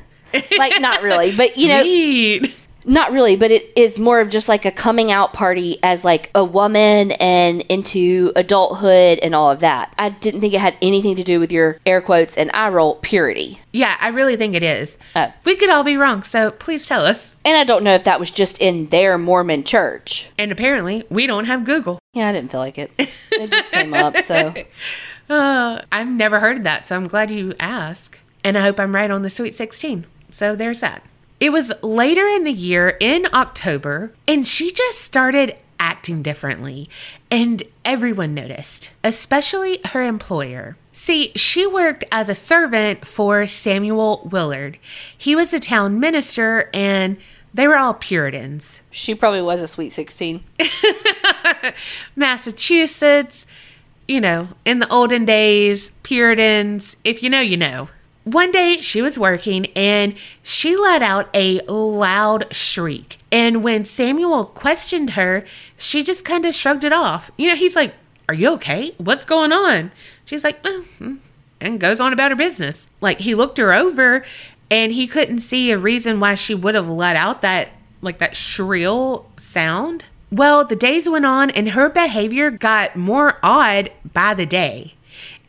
like not really but you know Sweet. Not really, but it is more of just like a coming out party as like a woman and into adulthood and all of that. I didn't think it had anything to do with your air quotes and eye roll purity. Yeah, I really think it is. Oh. We could all be wrong, so please tell us. And I don't know if that was just in their Mormon church. And apparently, we don't have Google. Yeah, I didn't feel like it. It just came up, so Uh, I've never heard of that, so I'm glad you asked. And I hope I'm right on the Sweet 16. So there's that. It was later in the year, in October, and she just started acting differently. And everyone noticed, especially her employer. See, she worked as a servant for Samuel Willard. He was a town minister, and they were all Puritans. she probably was a sweet 16. Massachusetts, you know, in the olden days, Puritans, if you know, you know. One day she was working and she let out a loud shriek. And when Samuel questioned her, she just kind of shrugged it off. You know, he's like, Are you okay? What's going on? She's like, "Uh, hmm," and goes on about her business. Like he looked her over and he couldn't see a reason why she would have let out that like that shrill sound. Well, the days went on and her behavior got more odd by the day.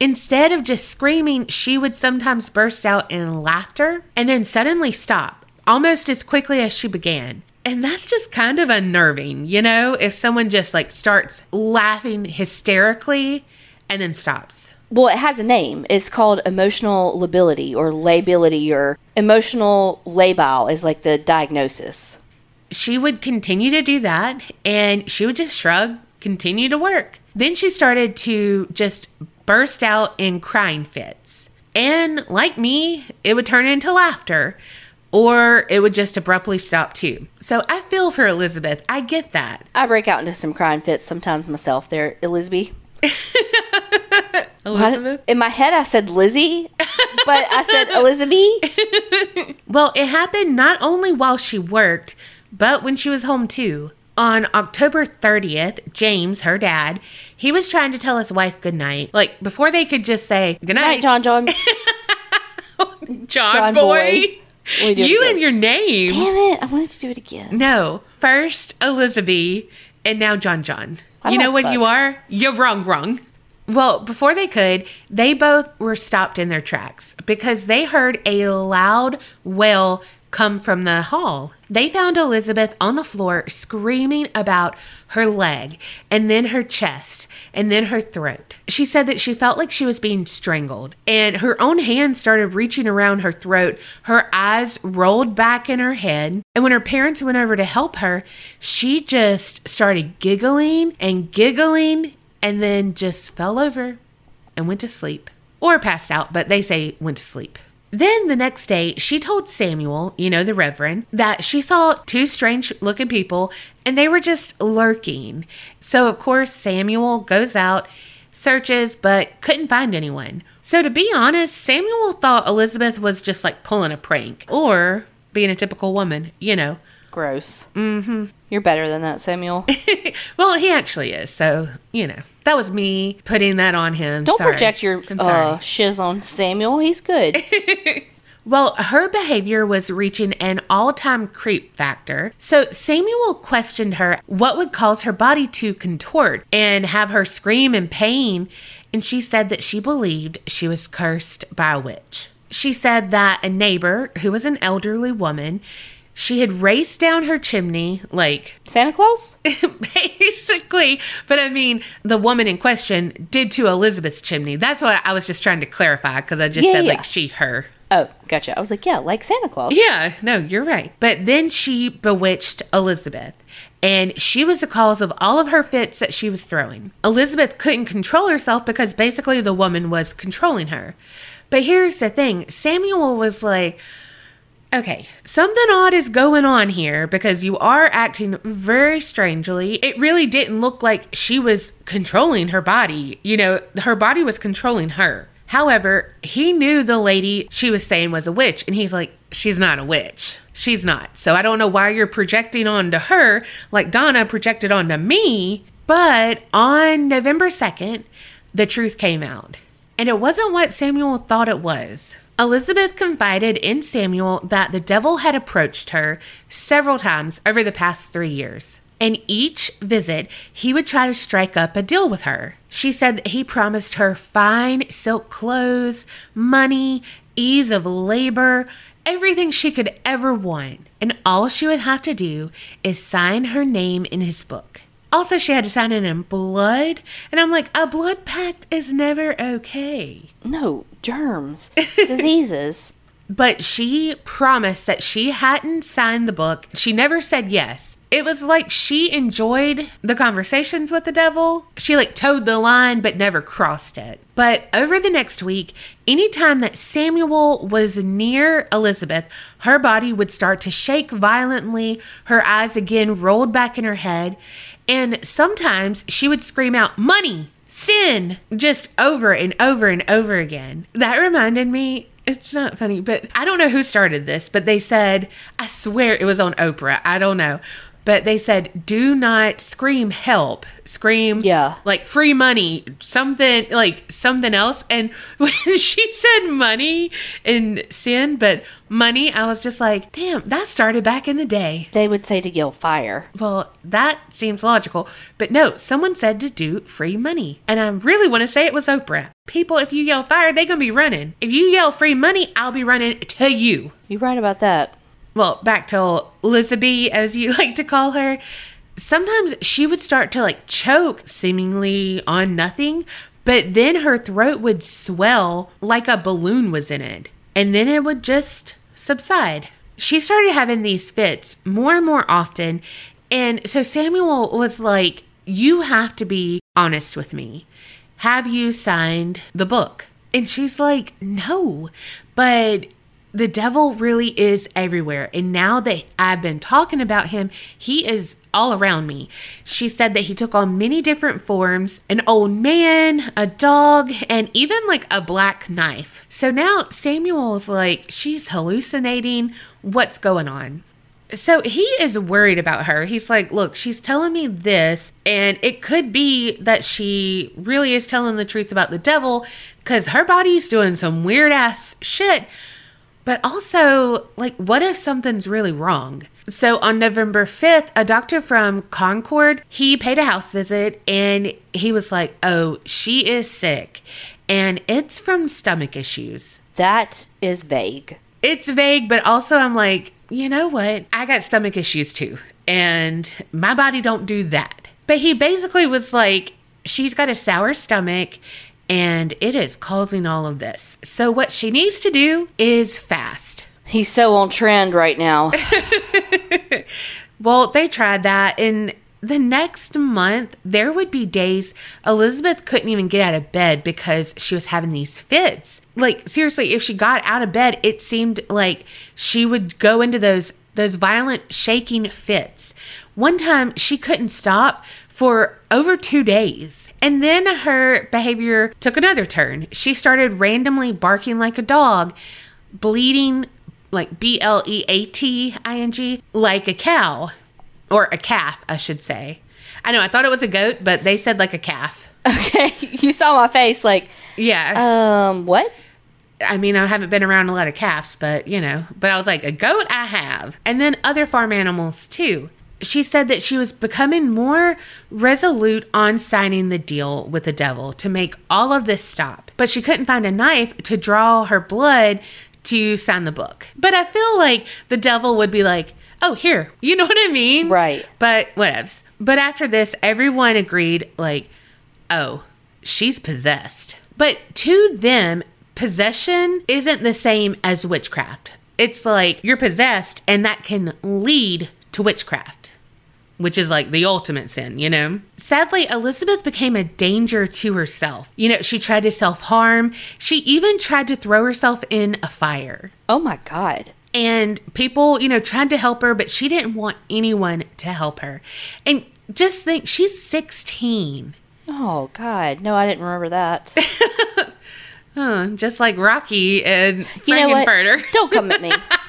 Instead of just screaming, she would sometimes burst out in laughter and then suddenly stop, almost as quickly as she began. And that's just kind of unnerving, you know, if someone just like starts laughing hysterically and then stops. Well, it has a name. It's called emotional lability or lability or emotional labile is like the diagnosis. she would continue to do that and she would just shrug, continue to work. Then she started to just burst out in crying fits. And like me, it would turn into laughter or it would just abruptly stop too. So I feel for Elizabeth. I get that. I break out into some crying fits sometimes myself there, Elizabeth. Elizabeth? In my head, I said Lizzie, but I said Elizabeth. Well, it happened not only while she worked, but when she was home too. On October 30th, James, her dad, he was trying to tell his wife goodnight. Like before they could just say Night, goodnight, John John. John, John boy. boy. You and your name. Damn it! I wanted to do it again. No. First Elizabeth and now John John. You know what suck. you are? You're wrong, wrong. Well, before they could, they both were stopped in their tracks because they heard a loud wail come from the hall. They found Elizabeth on the floor screaming about her leg and then her chest and then her throat. She said that she felt like she was being strangled and her own hand started reaching around her throat. Her eyes rolled back in her head. And when her parents went over to help her, she just started giggling and giggling and then just fell over and went to sleep or passed out, but they say went to sleep. Then the next day, she told Samuel, you know, the Reverend, that she saw two strange looking people and they were just lurking. So, of course, Samuel goes out, searches, but couldn't find anyone. So, to be honest, Samuel thought Elizabeth was just like pulling a prank or being a typical woman, you know. Gross. Mm-hmm. You're better than that, Samuel. well, he actually is. So, you know, that was me putting that on him. Don't Sorry. project your uh, shiz on Samuel. He's good. Well, her behavior was reaching an all time creep factor. So Samuel questioned her what would cause her body to contort and have her scream in pain. And she said that she believed she was cursed by a witch. She said that a neighbor, who was an elderly woman, she had raced down her chimney, like Santa Claus? basically. But I mean, the woman in question did to Elizabeth's chimney. That's what I was just trying to clarify because I just Yeah, said yeah. like she, her. Oh, gotcha. I was like, yeah, like Santa Claus. Yeah, no, you're right. But then she bewitched Elizabeth, and she was the cause of all of her fits that she was throwing. Elizabeth couldn't control herself because basically the woman was controlling her. But here's the thing Samuel was like, Okay, something odd is going on here because you are acting very strangely. It really didn't look like she was controlling her body. You know, her body was controlling her. However, he knew the lady she was saying was a witch, and he's like, She's not a witch. She's not. So I don't know why you're projecting onto her like Donna projected onto me. But on November 2nd, the truth came out. And it wasn't what Samuel thought it was. Elizabeth confided in Samuel that the devil had approached her several times over the past three years. And each visit, he would try to strike up a deal with her. She said that he promised her fine silk clothes, money, ease of labor, everything she could ever want. And all she would have to do is sign her name in his book. Also, she had to sign it in blood. And I'm like, a blood pact is never okay. No, germs, diseases. But she promised that she hadn't signed the book. She never said yes. It was like she enjoyed the conversations with the devil. She like towed the line but never crossed it. But over the next week, anytime that Samuel was near Elizabeth, her body would start to shake violently. Her eyes again rolled back in her head. And sometimes she would scream out, Money! Sin just over and over and over again. That reminded me, it's not funny, but I don't know who started this, but they said, I swear it was on Oprah. I don't know. But they said, do not scream help. Scream Yeah. like free money, something like something else. And when she said money and sin, but money, I was just like, damn, that started back in the day. They would say to yell fire. Well, that seems logical. But no, someone said to do free money. And I really want to say it was Oprah. People, if you yell fire, they're going to be running. If you yell free money, I'll be running to you. You're right about that. Well, back to Elizabeth, as you like to call her. Sometimes she would start to like choke seemingly on nothing, but then her throat would swell like a balloon was in it. And then it would just subside. She started having these fits more and more often. And so Samuel was like, You have to be honest with me. Have you signed the book? And she's like, No, but the devil really is everywhere. And now that I've been talking about him, he is all around me. She said that he took on many different forms an old man, a dog, and even like a black knife. So now Samuel's like, she's hallucinating. What's going on? So he is worried about her. He's like, look, she's telling me this, and it could be that she really is telling the truth about the devil because her body's doing some weird ass shit. But also, like, what if something's really wrong? So on November 5th, a doctor from Concord, he paid a house visit and he was like, "Oh, she is sick and it's from stomach issues." That is vague. It's vague, but also I'm like, "You know what? I got stomach issues too, and my body don't do that." But he basically was like, "She's got a sour stomach and it is causing all of this. So what she needs to do is fast." He's so on trend right now. Well, they tried that and the next month, there would be days Elizabeth couldn't even get out of bed because she was having these fits. Like, seriously, if she got out of bed, it seemed like she would go into those those violent shaking fits. One time she couldn't stop for over two days. And then her behavior took another turn. She started randomly barking like a dog, bleating like B L E A T I N G, like a cow or a calf, I should say. I know, I thought it was a goat, but they said like a calf. Okay, you saw my face like, Yeah. um, what? I mean, I haven't been around a lot of calves, but you know, but I was like, a goat I have. And then other farm animals too. She said that she was becoming more resolute on signing the deal with the devil to make all of this stop. But she couldn't find a knife to draw her blood to sign the book. But I feel like the devil would be like, oh, here. You know what I mean? Right. But whatevs. But after this, everyone agreed, like, oh, she's possessed. But to them, possession isn't the same as witchcraft. It's like you're possessed, and that can lead to witchcraft, which is like the ultimate sin, you know? Sadly, Elizabeth became a danger to herself. You know, she tried to self harm, she even tried to throw herself in a fire. Oh my God. And people, you know, tried to help her, but she didn't want anyone to help her. And just think, she's 16. Oh God. No, I didn't remember that. Huh, just like Rocky and you know what? Don't come at me.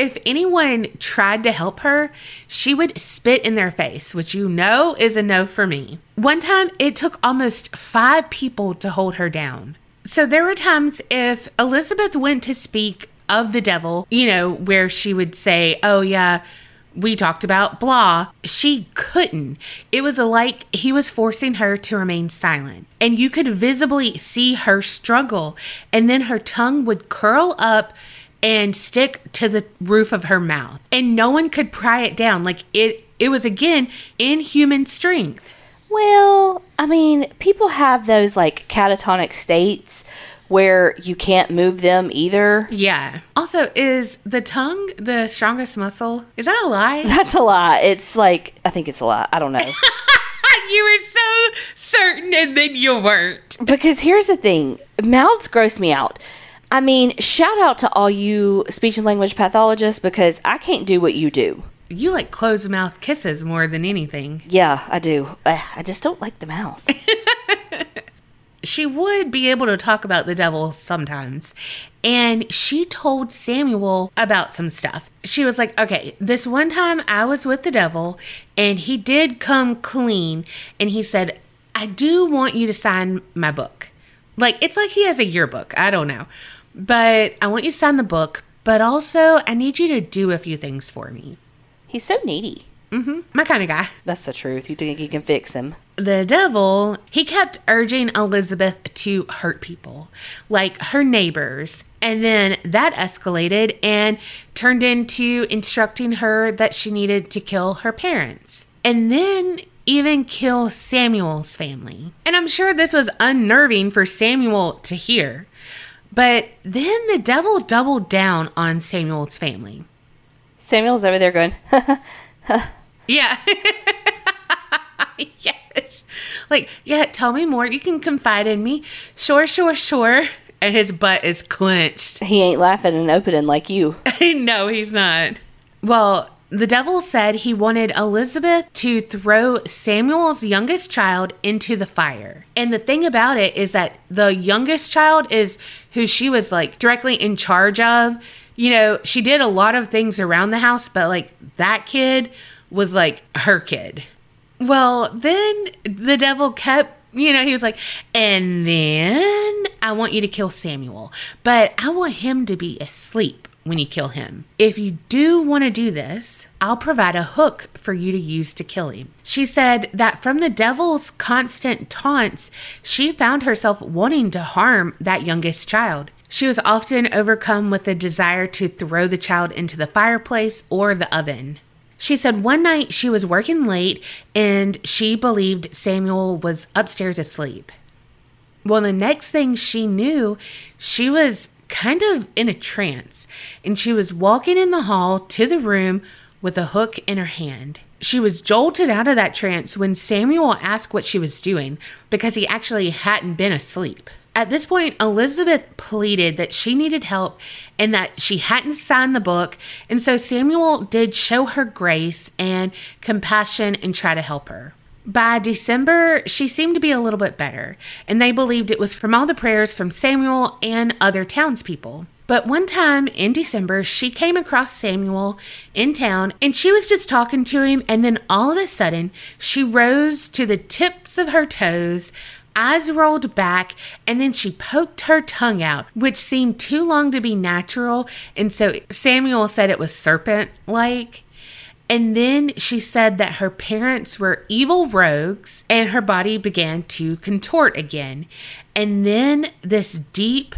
If anyone tried to help her, she would spit in their face, which you know is a no for me. One time, it took almost five people to hold her down. So there were times if Elizabeth went to speak of the devil, you know, where she would say, Oh, yeah, we talked about blah, she couldn't. It was like he was forcing her to remain silent. And you could visibly see her struggle, and then her tongue would curl up and stick to the roof of her mouth. And no one could pry it down. Like it it was again inhuman strength. Well, I mean, people have those like catatonic states where you can't move them either. Yeah. Also, is the tongue the strongest muscle? Is that a lie? That's a lie. It's like, I think it's a lie. I don't know. you were so certain and then you weren't. because here's the thing mouths gross me out. I mean, shout out to all you speech and language pathologists because I can't do what you do. You like closed mouth kisses more than anything. Yeah, I do. I just don't like the mouth. She would be able to talk about the devil sometimes. And she told Samuel about some stuff. She was like, okay, this one time I was with the devil and he did come clean and he said, I do want you to sign my book. Like, it's like he has a yearbook. I don't know. But I want you to sign the book, but also I need you to do a few things for me. He's so needy. Mm hmm My kind of guy. That's the truth. You think you can fix him? The devil, he kept urging Elizabeth to hurt people, like her neighbors. And then that escalated and turned into instructing her that she needed to kill her parents. And then even kill Samuel's family. And I'm sure this was unnerving for Samuel to hear. But then the devil doubled down on Samuel's family. Samuel's over there going, Yeah. yes. Like, yeah, tell me more. You can confide in me. Sure, sure, sure. And his butt is clenched. he ain't laughing and opening like you. no, he's not. Well, the devil said he wanted Elizabeth to throw Samuel's youngest child into the fire. And the thing about it is that the youngest child is who she was like directly in charge of. You know, she did a lot of things around the house, but like that kid was like her kid. Well, then the devil kept, you know, he was like, and then I want you to kill Samuel, but I want him to be asleep when you kill him. If you do want to do this, I'll provide a hook for you to use to kill him. She said that from the devil's constant taunts, she found herself wanting to harm that youngest child. She was often overcome with the desire to throw the child into the fireplace or the oven. She said one night she was working late and she believed Samuel was upstairs asleep. Well, the next thing she knew, she was kind of in a trance and she was walking in the hall to the room with a hook in her hand. She was jolted out of that trance when Samuel asked what she was doing because he actually hadn't been asleep. At this point, Elizabeth pleaded that she needed help and that she hadn't signed the book. And so Samuel did show her grace and compassion and try to help her. By December, she seemed to be a little bit better, and they believed it was from all the prayers from Samuel and other townspeople. But one time in December, she came across Samuel in town and she was just talking to him. And then all of a sudden, she rose to the tips of her toes, eyes rolled back, and then she poked her tongue out, which seemed too long to be natural. And so Samuel said it was serpent like. And then she said that her parents were evil rogues and her body began to contort again. And then this deep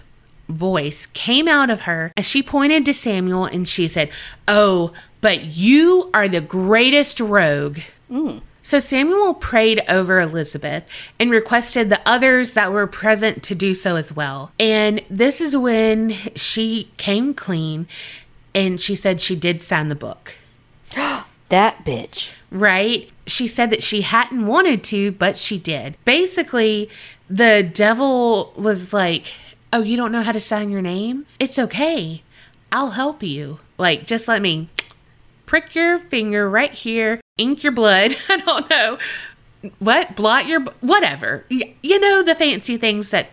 voice came out of her as she pointed to Samuel and she said, Oh, but you are the greatest rogue. Mm. So Samuel prayed over Elizabeth and requested the others that were present to do so as well. And this is when she came clean and she said she did sign the book. That bitch. Right? She said that she hadn't wanted to, but she did. Basically, the devil was like, Oh, you don't know how to sign your name? It's okay. I'll help you. Like, just let me prick your finger right here, ink your blood. I don't know. What? Blot your. Whatever. You know, the fancy things that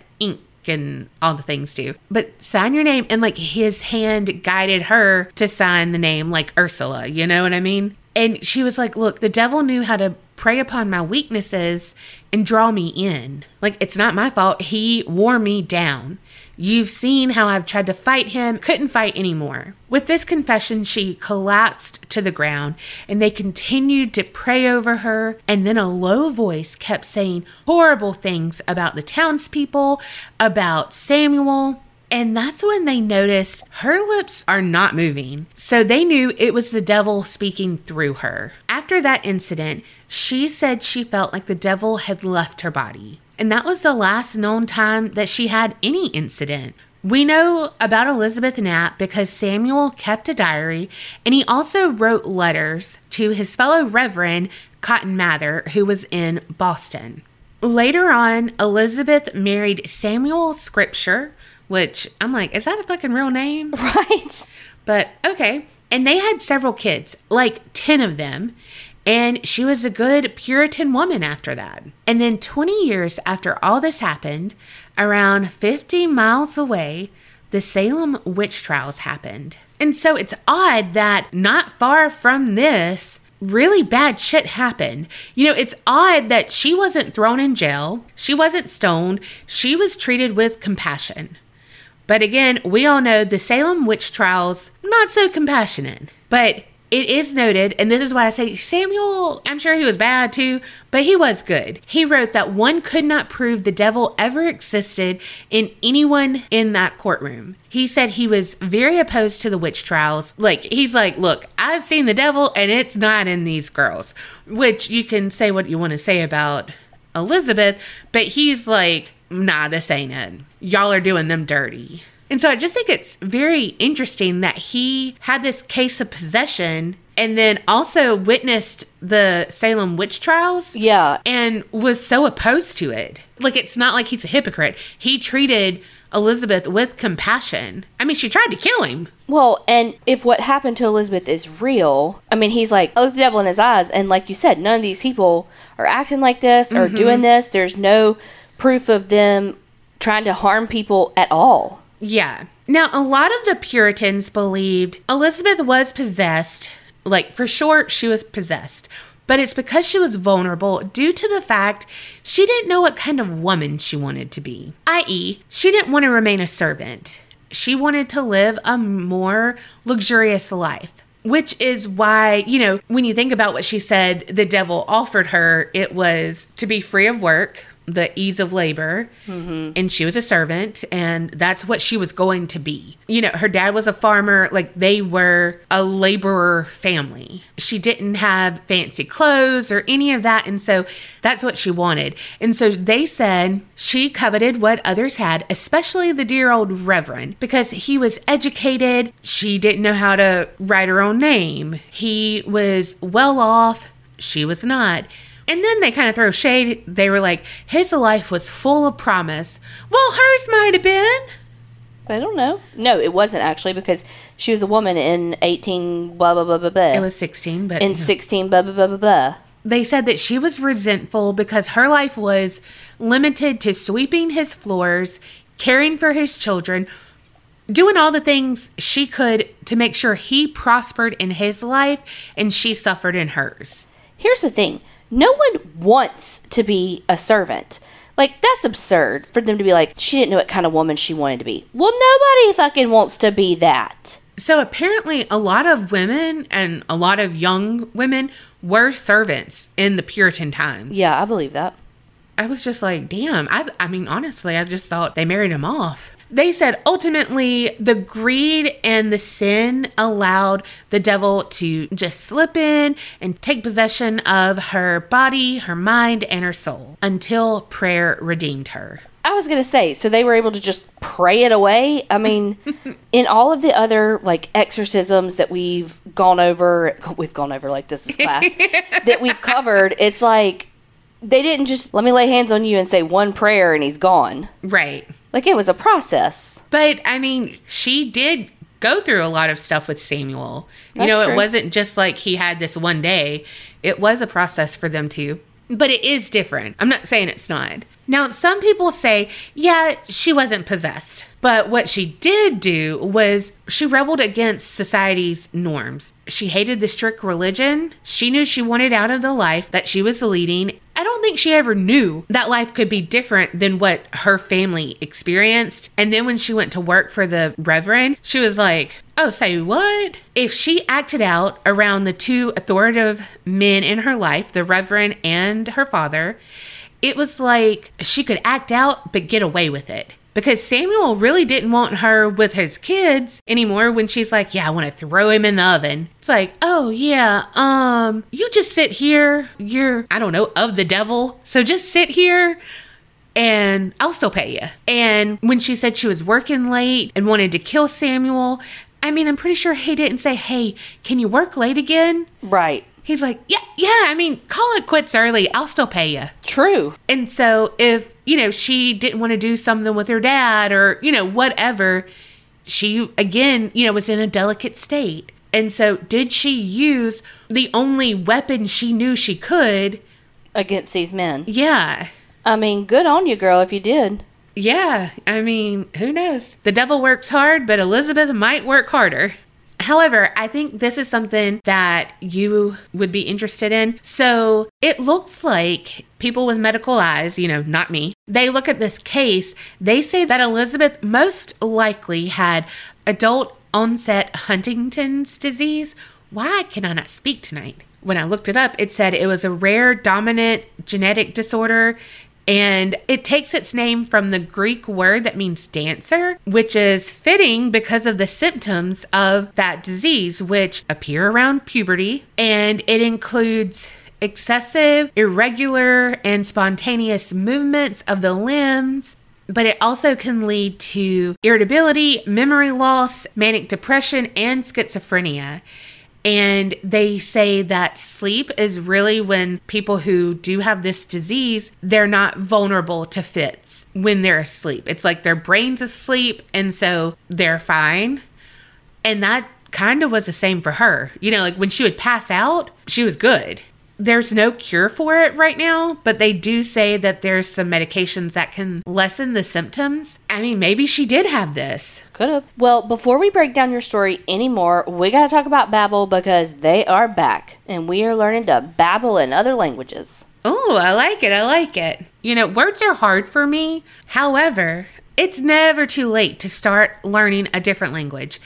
and all the things do. But sign your name. And like his hand guided her to sign the name, like Ursula. You know what I mean? And she was like, Look, the devil knew how to prey upon my weaknesses and draw me in. Like, it's not my fault. He wore me down. You've seen how I've tried to fight him, couldn't fight anymore. With this confession, she collapsed to the ground and they continued to pray over her. And then a low voice kept saying horrible things about the townspeople, about Samuel. And that's when they noticed her lips are not moving. So they knew it was the devil speaking through her. After that incident, she said she felt like the devil had left her body. And that was the last known time that she had any incident. We know about Elizabeth Knapp because Samuel kept a diary and he also wrote letters to his fellow Reverend Cotton Mather, who was in Boston. Later on, Elizabeth married Samuel Scripture, which I'm like, is that a fucking real name? Right. But okay. And they had several kids, like 10 of them. And she was a good Puritan woman after that. And then 20 years after all this happened, around 50 miles away, the Salem witch trials happened. And so it's odd that not far from this, really bad shit happened. You know, it's odd that she wasn't thrown in jail, she wasn't stoned, she was treated with compassion. But again, we all know the Salem witch trials, not so compassionate. But it is noted, and this is why I say Samuel, I'm sure he was bad too, but he was good. He wrote that one could not prove the devil ever existed in anyone in that courtroom. He said he was very opposed to the witch trials. Like, he's like, look, I've seen the devil and it's not in these girls, which you can say what you want to say about Elizabeth, but he's like, nah, this ain't it. Y'all are doing them dirty. And so I just think it's very interesting that he had this case of possession and then also witnessed the Salem witch trials Yeah. and was so opposed to it. Like, it's not like he's a hypocrite. He treated Elizabeth with compassion. I mean, she tried to kill him. Well, and if what happened to Elizabeth is real, I mean, he's like, oh, the devil in his eyes. And like you said, none of these people are acting like this or mm-hmm. doing this. There's no proof of them trying to harm people at all. Yeah. Now, a lot of the Puritans believed Elizabeth was possessed. Like, for sure, she was possessed. But it's because she was vulnerable due to the fact she didn't know what kind of woman she wanted to be. I.e., she didn't want to remain a servant. She wanted to live a more luxurious life. Which is why, you know, when you think about what she said the devil offered her, it was to be free of work, the ease of labor, mm-hmm. and she was a servant, and that's what she was going to be. You know, her dad was a farmer, like they were a laborer family. She didn't have fancy clothes or any of that, and so that's what she wanted. And so they said she coveted what others had, especially the dear old Reverend, because he was educated. She didn't know how to write her own name. He was well off she was not. And then they kind of throw shade. They were like, his life was full of promise. Well, hers might have been. I don't know. No, it wasn't actually because she was a woman in 18 blah blah blah blah blah. It was 16, but in 16 blah blah blah blah blah. they said that she was resentful because her life was limited to sweeping his floors, caring for his children, doing all the things she could to make sure he prospered in his life and she suffered in hers. Here's the thing. No one wants to be a servant. Like that's absurd for them to be like she didn't know what kind of woman she wanted to be. Well, nobody fucking wants to be that. So apparently, a lot of women and a lot of young women were servants in the Puritan times. Yeah, I believe that. I was just like, damn. I, I mean, honestly, I just thought they married him off. They said ultimately the greed and the sin allowed the devil to just slip in and take possession of her body, her mind, and her soul until prayer redeemed her. I was gonna say, so they were able to just pray it away. I mean, in all of the other like exorcisms that we've gone over, we've gone over like this is class that we've covered. It's like they didn't just let me lay hands on you and say one prayer and he's gone. Right. Like it was a process. But I mean, she did go through a lot of stuff with Samuel. You That's know, true. it wasn't just like he had this one day, it was a process for them too. But it is different. I'm not saying it's not. Now, some people say, yeah, she wasn't possessed. But what she did do was she rebelled against society's norms. She hated the strict religion. She knew she wanted out of the life that she was leading. I don't think she ever knew that life could be different than what her family experienced. And then when she went to work for the Reverend, she was like, Oh, say what? If she acted out around the two authoritative men in her life, the Reverend and her father, it was like she could act out but get away with it. Because Samuel really didn't want her with his kids anymore when she's like, Yeah, I want to throw him in the oven. It's like, Oh, yeah, um, you just sit here. You're, I don't know, of the devil. So just sit here and I'll still pay you. And when she said she was working late and wanted to kill Samuel, I mean, I'm pretty sure he didn't say, Hey, can you work late again? Right. He's like, Yeah, yeah, I mean, call it quits early. I'll still pay you. True. And so if, you know, she didn't want to do something with her dad or, you know, whatever, she again, you know, was in a delicate state. And so did she use the only weapon she knew she could? Against these men. Yeah. I mean, good on you, girl, if you did. Yeah, I mean, who knows? The devil works hard, but Elizabeth might work harder. However, I think this is something that you would be interested in. So it looks like people with medical eyes, you know, not me, they look at this case, they say that Elizabeth most likely had adult onset Huntington's disease. Why can I not speak tonight? When I looked it up, it said it was a rare dominant genetic disorder and it takes its name from the Greek word that means dancer, which is fitting because of the symptoms of that disease, which appear around puberty. And it includes excessive, irregular, and spontaneous movements of the limbs. But it also can lead to irritability, memory loss, manic depression, and schizophrenia. And they say that sleep is really when people who do have this disease, they're not vulnerable to fits when they're asleep. It's like their brain's asleep and so they're fine. And that kind of was the same for her. You know, like when she would pass out, she was good. There's no cure for it right now, but they do say that there's some medications that can lessen the symptoms. I mean, maybe she did have this. Could have. Well, before we break down your story anymore, we got to talk about Babbel because they are back and we are learning to babble in other languages. Oh, I like it. I like it. You know, words are hard for me. However, it's never too late to start learning a different language.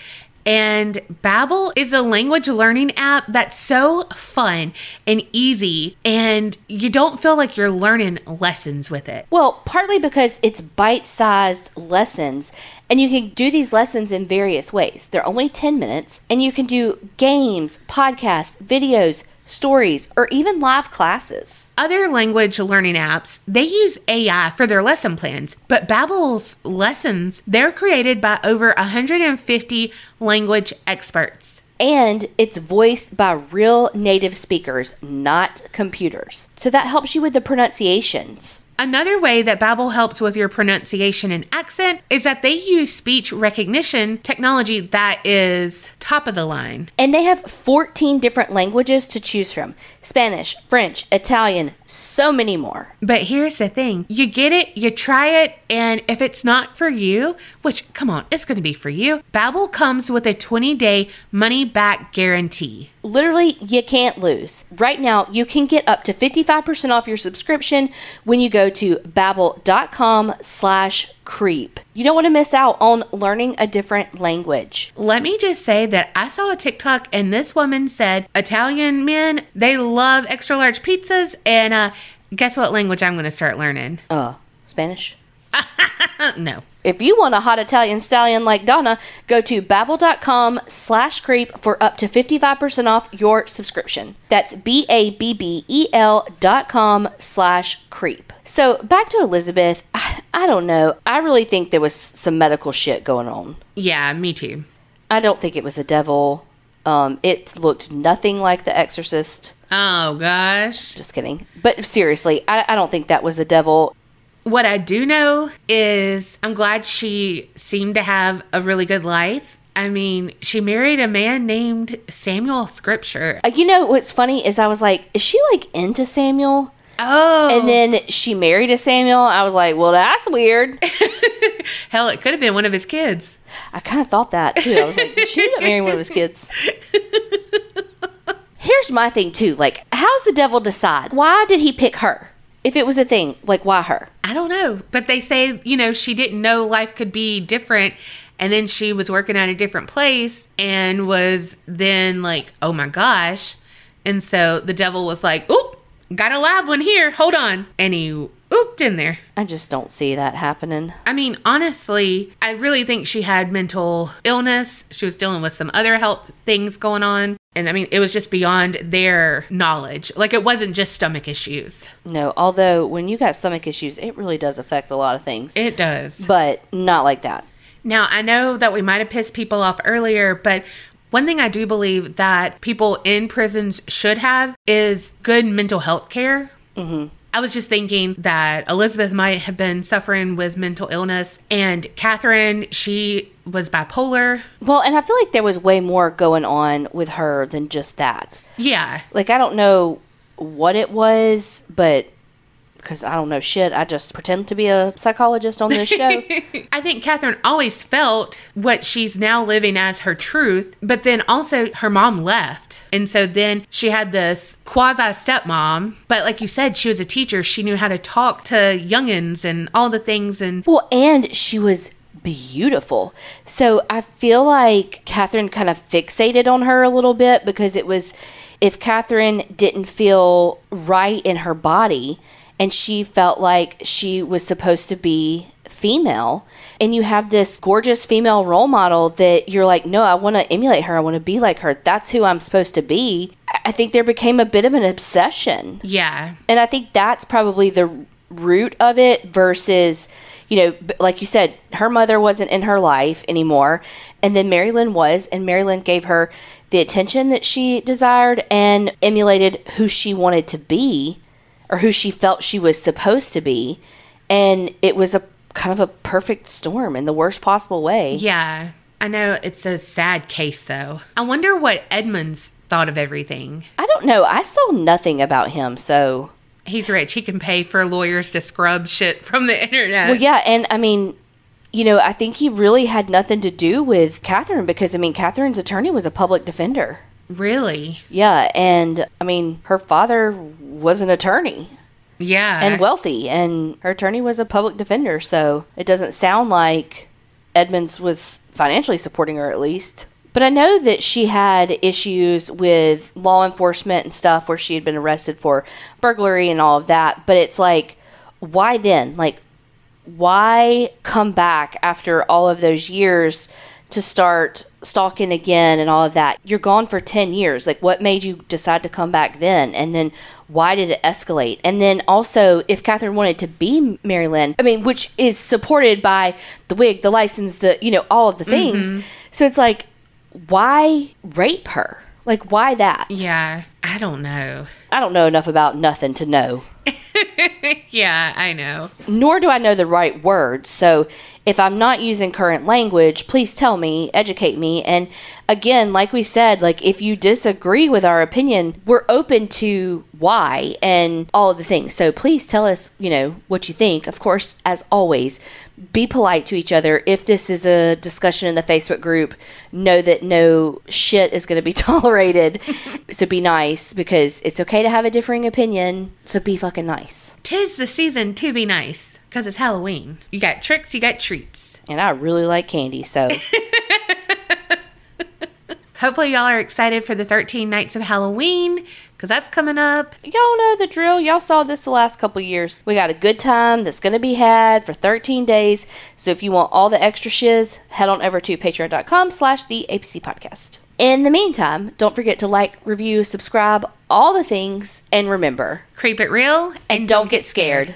And Babbel is a language learning app that's so fun and easy and you don't feel like you're learning lessons with it. Well, partly because it's bite sized lessons, and you can do these lessons in various ways. They're only 10 minutes, and you can do games, podcasts, videos, stories, or even live classes. Other language learning apps, they use AI for their lesson plans, but Babbel's lessons, they're created by over 150 language experts. And it's voiced by real native speakers, not computers. So that helps you with the pronunciations. Another way that Babbel helps with your pronunciation and accent is that they use speech recognition technology that is top of the line. And they have 14 different languages to choose from Spanish, French, Italian, so many more. But here's the thing you get it, you try it, and if it's not for you, which come on, it's going to be for you, Babbel comes with a 20 day money back guarantee. Literally, you can't lose. Right now, you can get up to 55% off your subscription when you go to babbel.com slash creep. You don't want to miss out on learning a different language. Let me just say that I saw a TikTok and this woman said Italian men, they love extra large pizzas. And uh, guess what language I'm going to start learning? Uh, Spanish? No. If you want a hot Italian stallion like Donna, go to babbel.com slash creep for up to 55% off your subscription. That's B-A-B-B-E-L dot com slash creep. So back to Elizabeth. I, I don't know. I really think there was some medical shit going on. Yeah, me too. I don't think it was the devil. Um, it looked nothing like The Exorcist. Oh, gosh. Just kidding. But seriously, I, I don't think that was the devil. What I do know is I'm glad she seemed to have a really good life. I mean, she married a man named Samuel Scripture. Uh, you know what's funny is I was like, is she like into Samuel? Oh. And then she married a Samuel. I was like, well, that's weird. Hell, it could have been one of his kids. I kind of thought that too. I was like, did she marrying one of his kids? Here's my thing too. Like, how's the devil decide? Why did he pick her? If it was a thing, like, why her? I don't know. But they say, you know, she didn't know life could be different. And then she was working at a different place and was then like, oh my gosh. And so the devil was like, oop, got a live one here. Hold on. And he ooped in there. I just don't see that happening. I mean, honestly, I really think she had mental illness. She was dealing with some other health things going on. And I mean, it was just beyond their knowledge. Like, it wasn't just stomach issues. No, although when you got stomach issues, it really does affect a lot of things. It does. but not like that. Now, I know that we might have pissed people off earlier, but one thing I do believe that people in prisons should have is good mental health care. Mm-hmm. I was just thinking that Elizabeth might have been suffering with mental illness, and Catherine, she was bipolar. Well, and I feel like there was way more going on with her than just that. Yeah. Like, I don't know what it was, but because I don't know shit, I just pretend to be a psychologist on this show. I think Catherine always felt what she's now living as her truth, but then also her mom left. And so then she had this quasi stepmom. But like you said, she was a teacher. She knew how to talk to youngins and all the things. And well, and she was beautiful. So I feel like Catherine kind of fixated on her a little bit because it was if Catherine didn't feel right in her body and she felt like she was supposed to be female and you have this gorgeous female role model that you're like no i want to emulate her i want to be like her that's who i'm supposed to be i think there became a bit of an obsession yeah, and I think that's probably the root of it versus, you know, like you said, her mother wasn't in her life anymore. And then Mary Lynn was, and Mary Lynn gave her the attention that she desired and emulated who she wanted to be or who she felt she was supposed to be. And it was a kind of a perfect storm in the worst possible way. yeah. I know it's a sad case though. I wonder what Edmonds thought of everything. I don't know. I saw nothing about him, so He's rich. He can pay for lawyers to scrub shit from the internet. Well, yeah, and I mean, you know, I think he really had nothing to do with Catherine because I mean, Catherine's attorney was a public defender. Really? Yeah, and I mean, her father was an attorney Yeah. and wealthy, and her attorney was a public defender. So it doesn't sound like Edmonds was financially supporting her, at least. But I know that she had issues with law enforcement and stuff where she had been arrested for burglary and all of that. But it's like, why then? Like, why come back after all of those years to start stalking again and all of that? You're gone for 10 years. Like, what made you decide to come back then? And then why did it escalate? And then also, if Catherine wanted to be Mary Lynn, I mean, which is supported by the wig, the license, the, you know, all of the things. Mm-hmm. So it's like, why rape her? Like, why that? Yeah, I don't know. I don't know enough about nothing to know. yeah, I know. Nor do I know the right words. So if I'm not using current language, please tell me, educate me. And again, like we said, like if you disagree with our opinion, we're open to why and all of the things. So please tell us, you know, what you think. Of course, as always, be polite to each other. If this is a discussion in the Facebook group, know that no shit is going to be tolerated. so be nice because it's okay to have a differing opinion. So be fucking nice. Tis the season to be nice because it's Halloween. You got tricks, you got treats. And I really like candy, so Hopefully, y'all are excited for the 13 Nights of Halloween because that's coming up. y'all know the drill. Y'all saw this the last couple years. We got a good time that's going to be had for 13 days. So if you want all the extra shiz, head on over to patreon.com slash the APC podcast. In the meantime, don't forget to like, review, subscribe, all the things, and remember, Creep it real and don't get scared.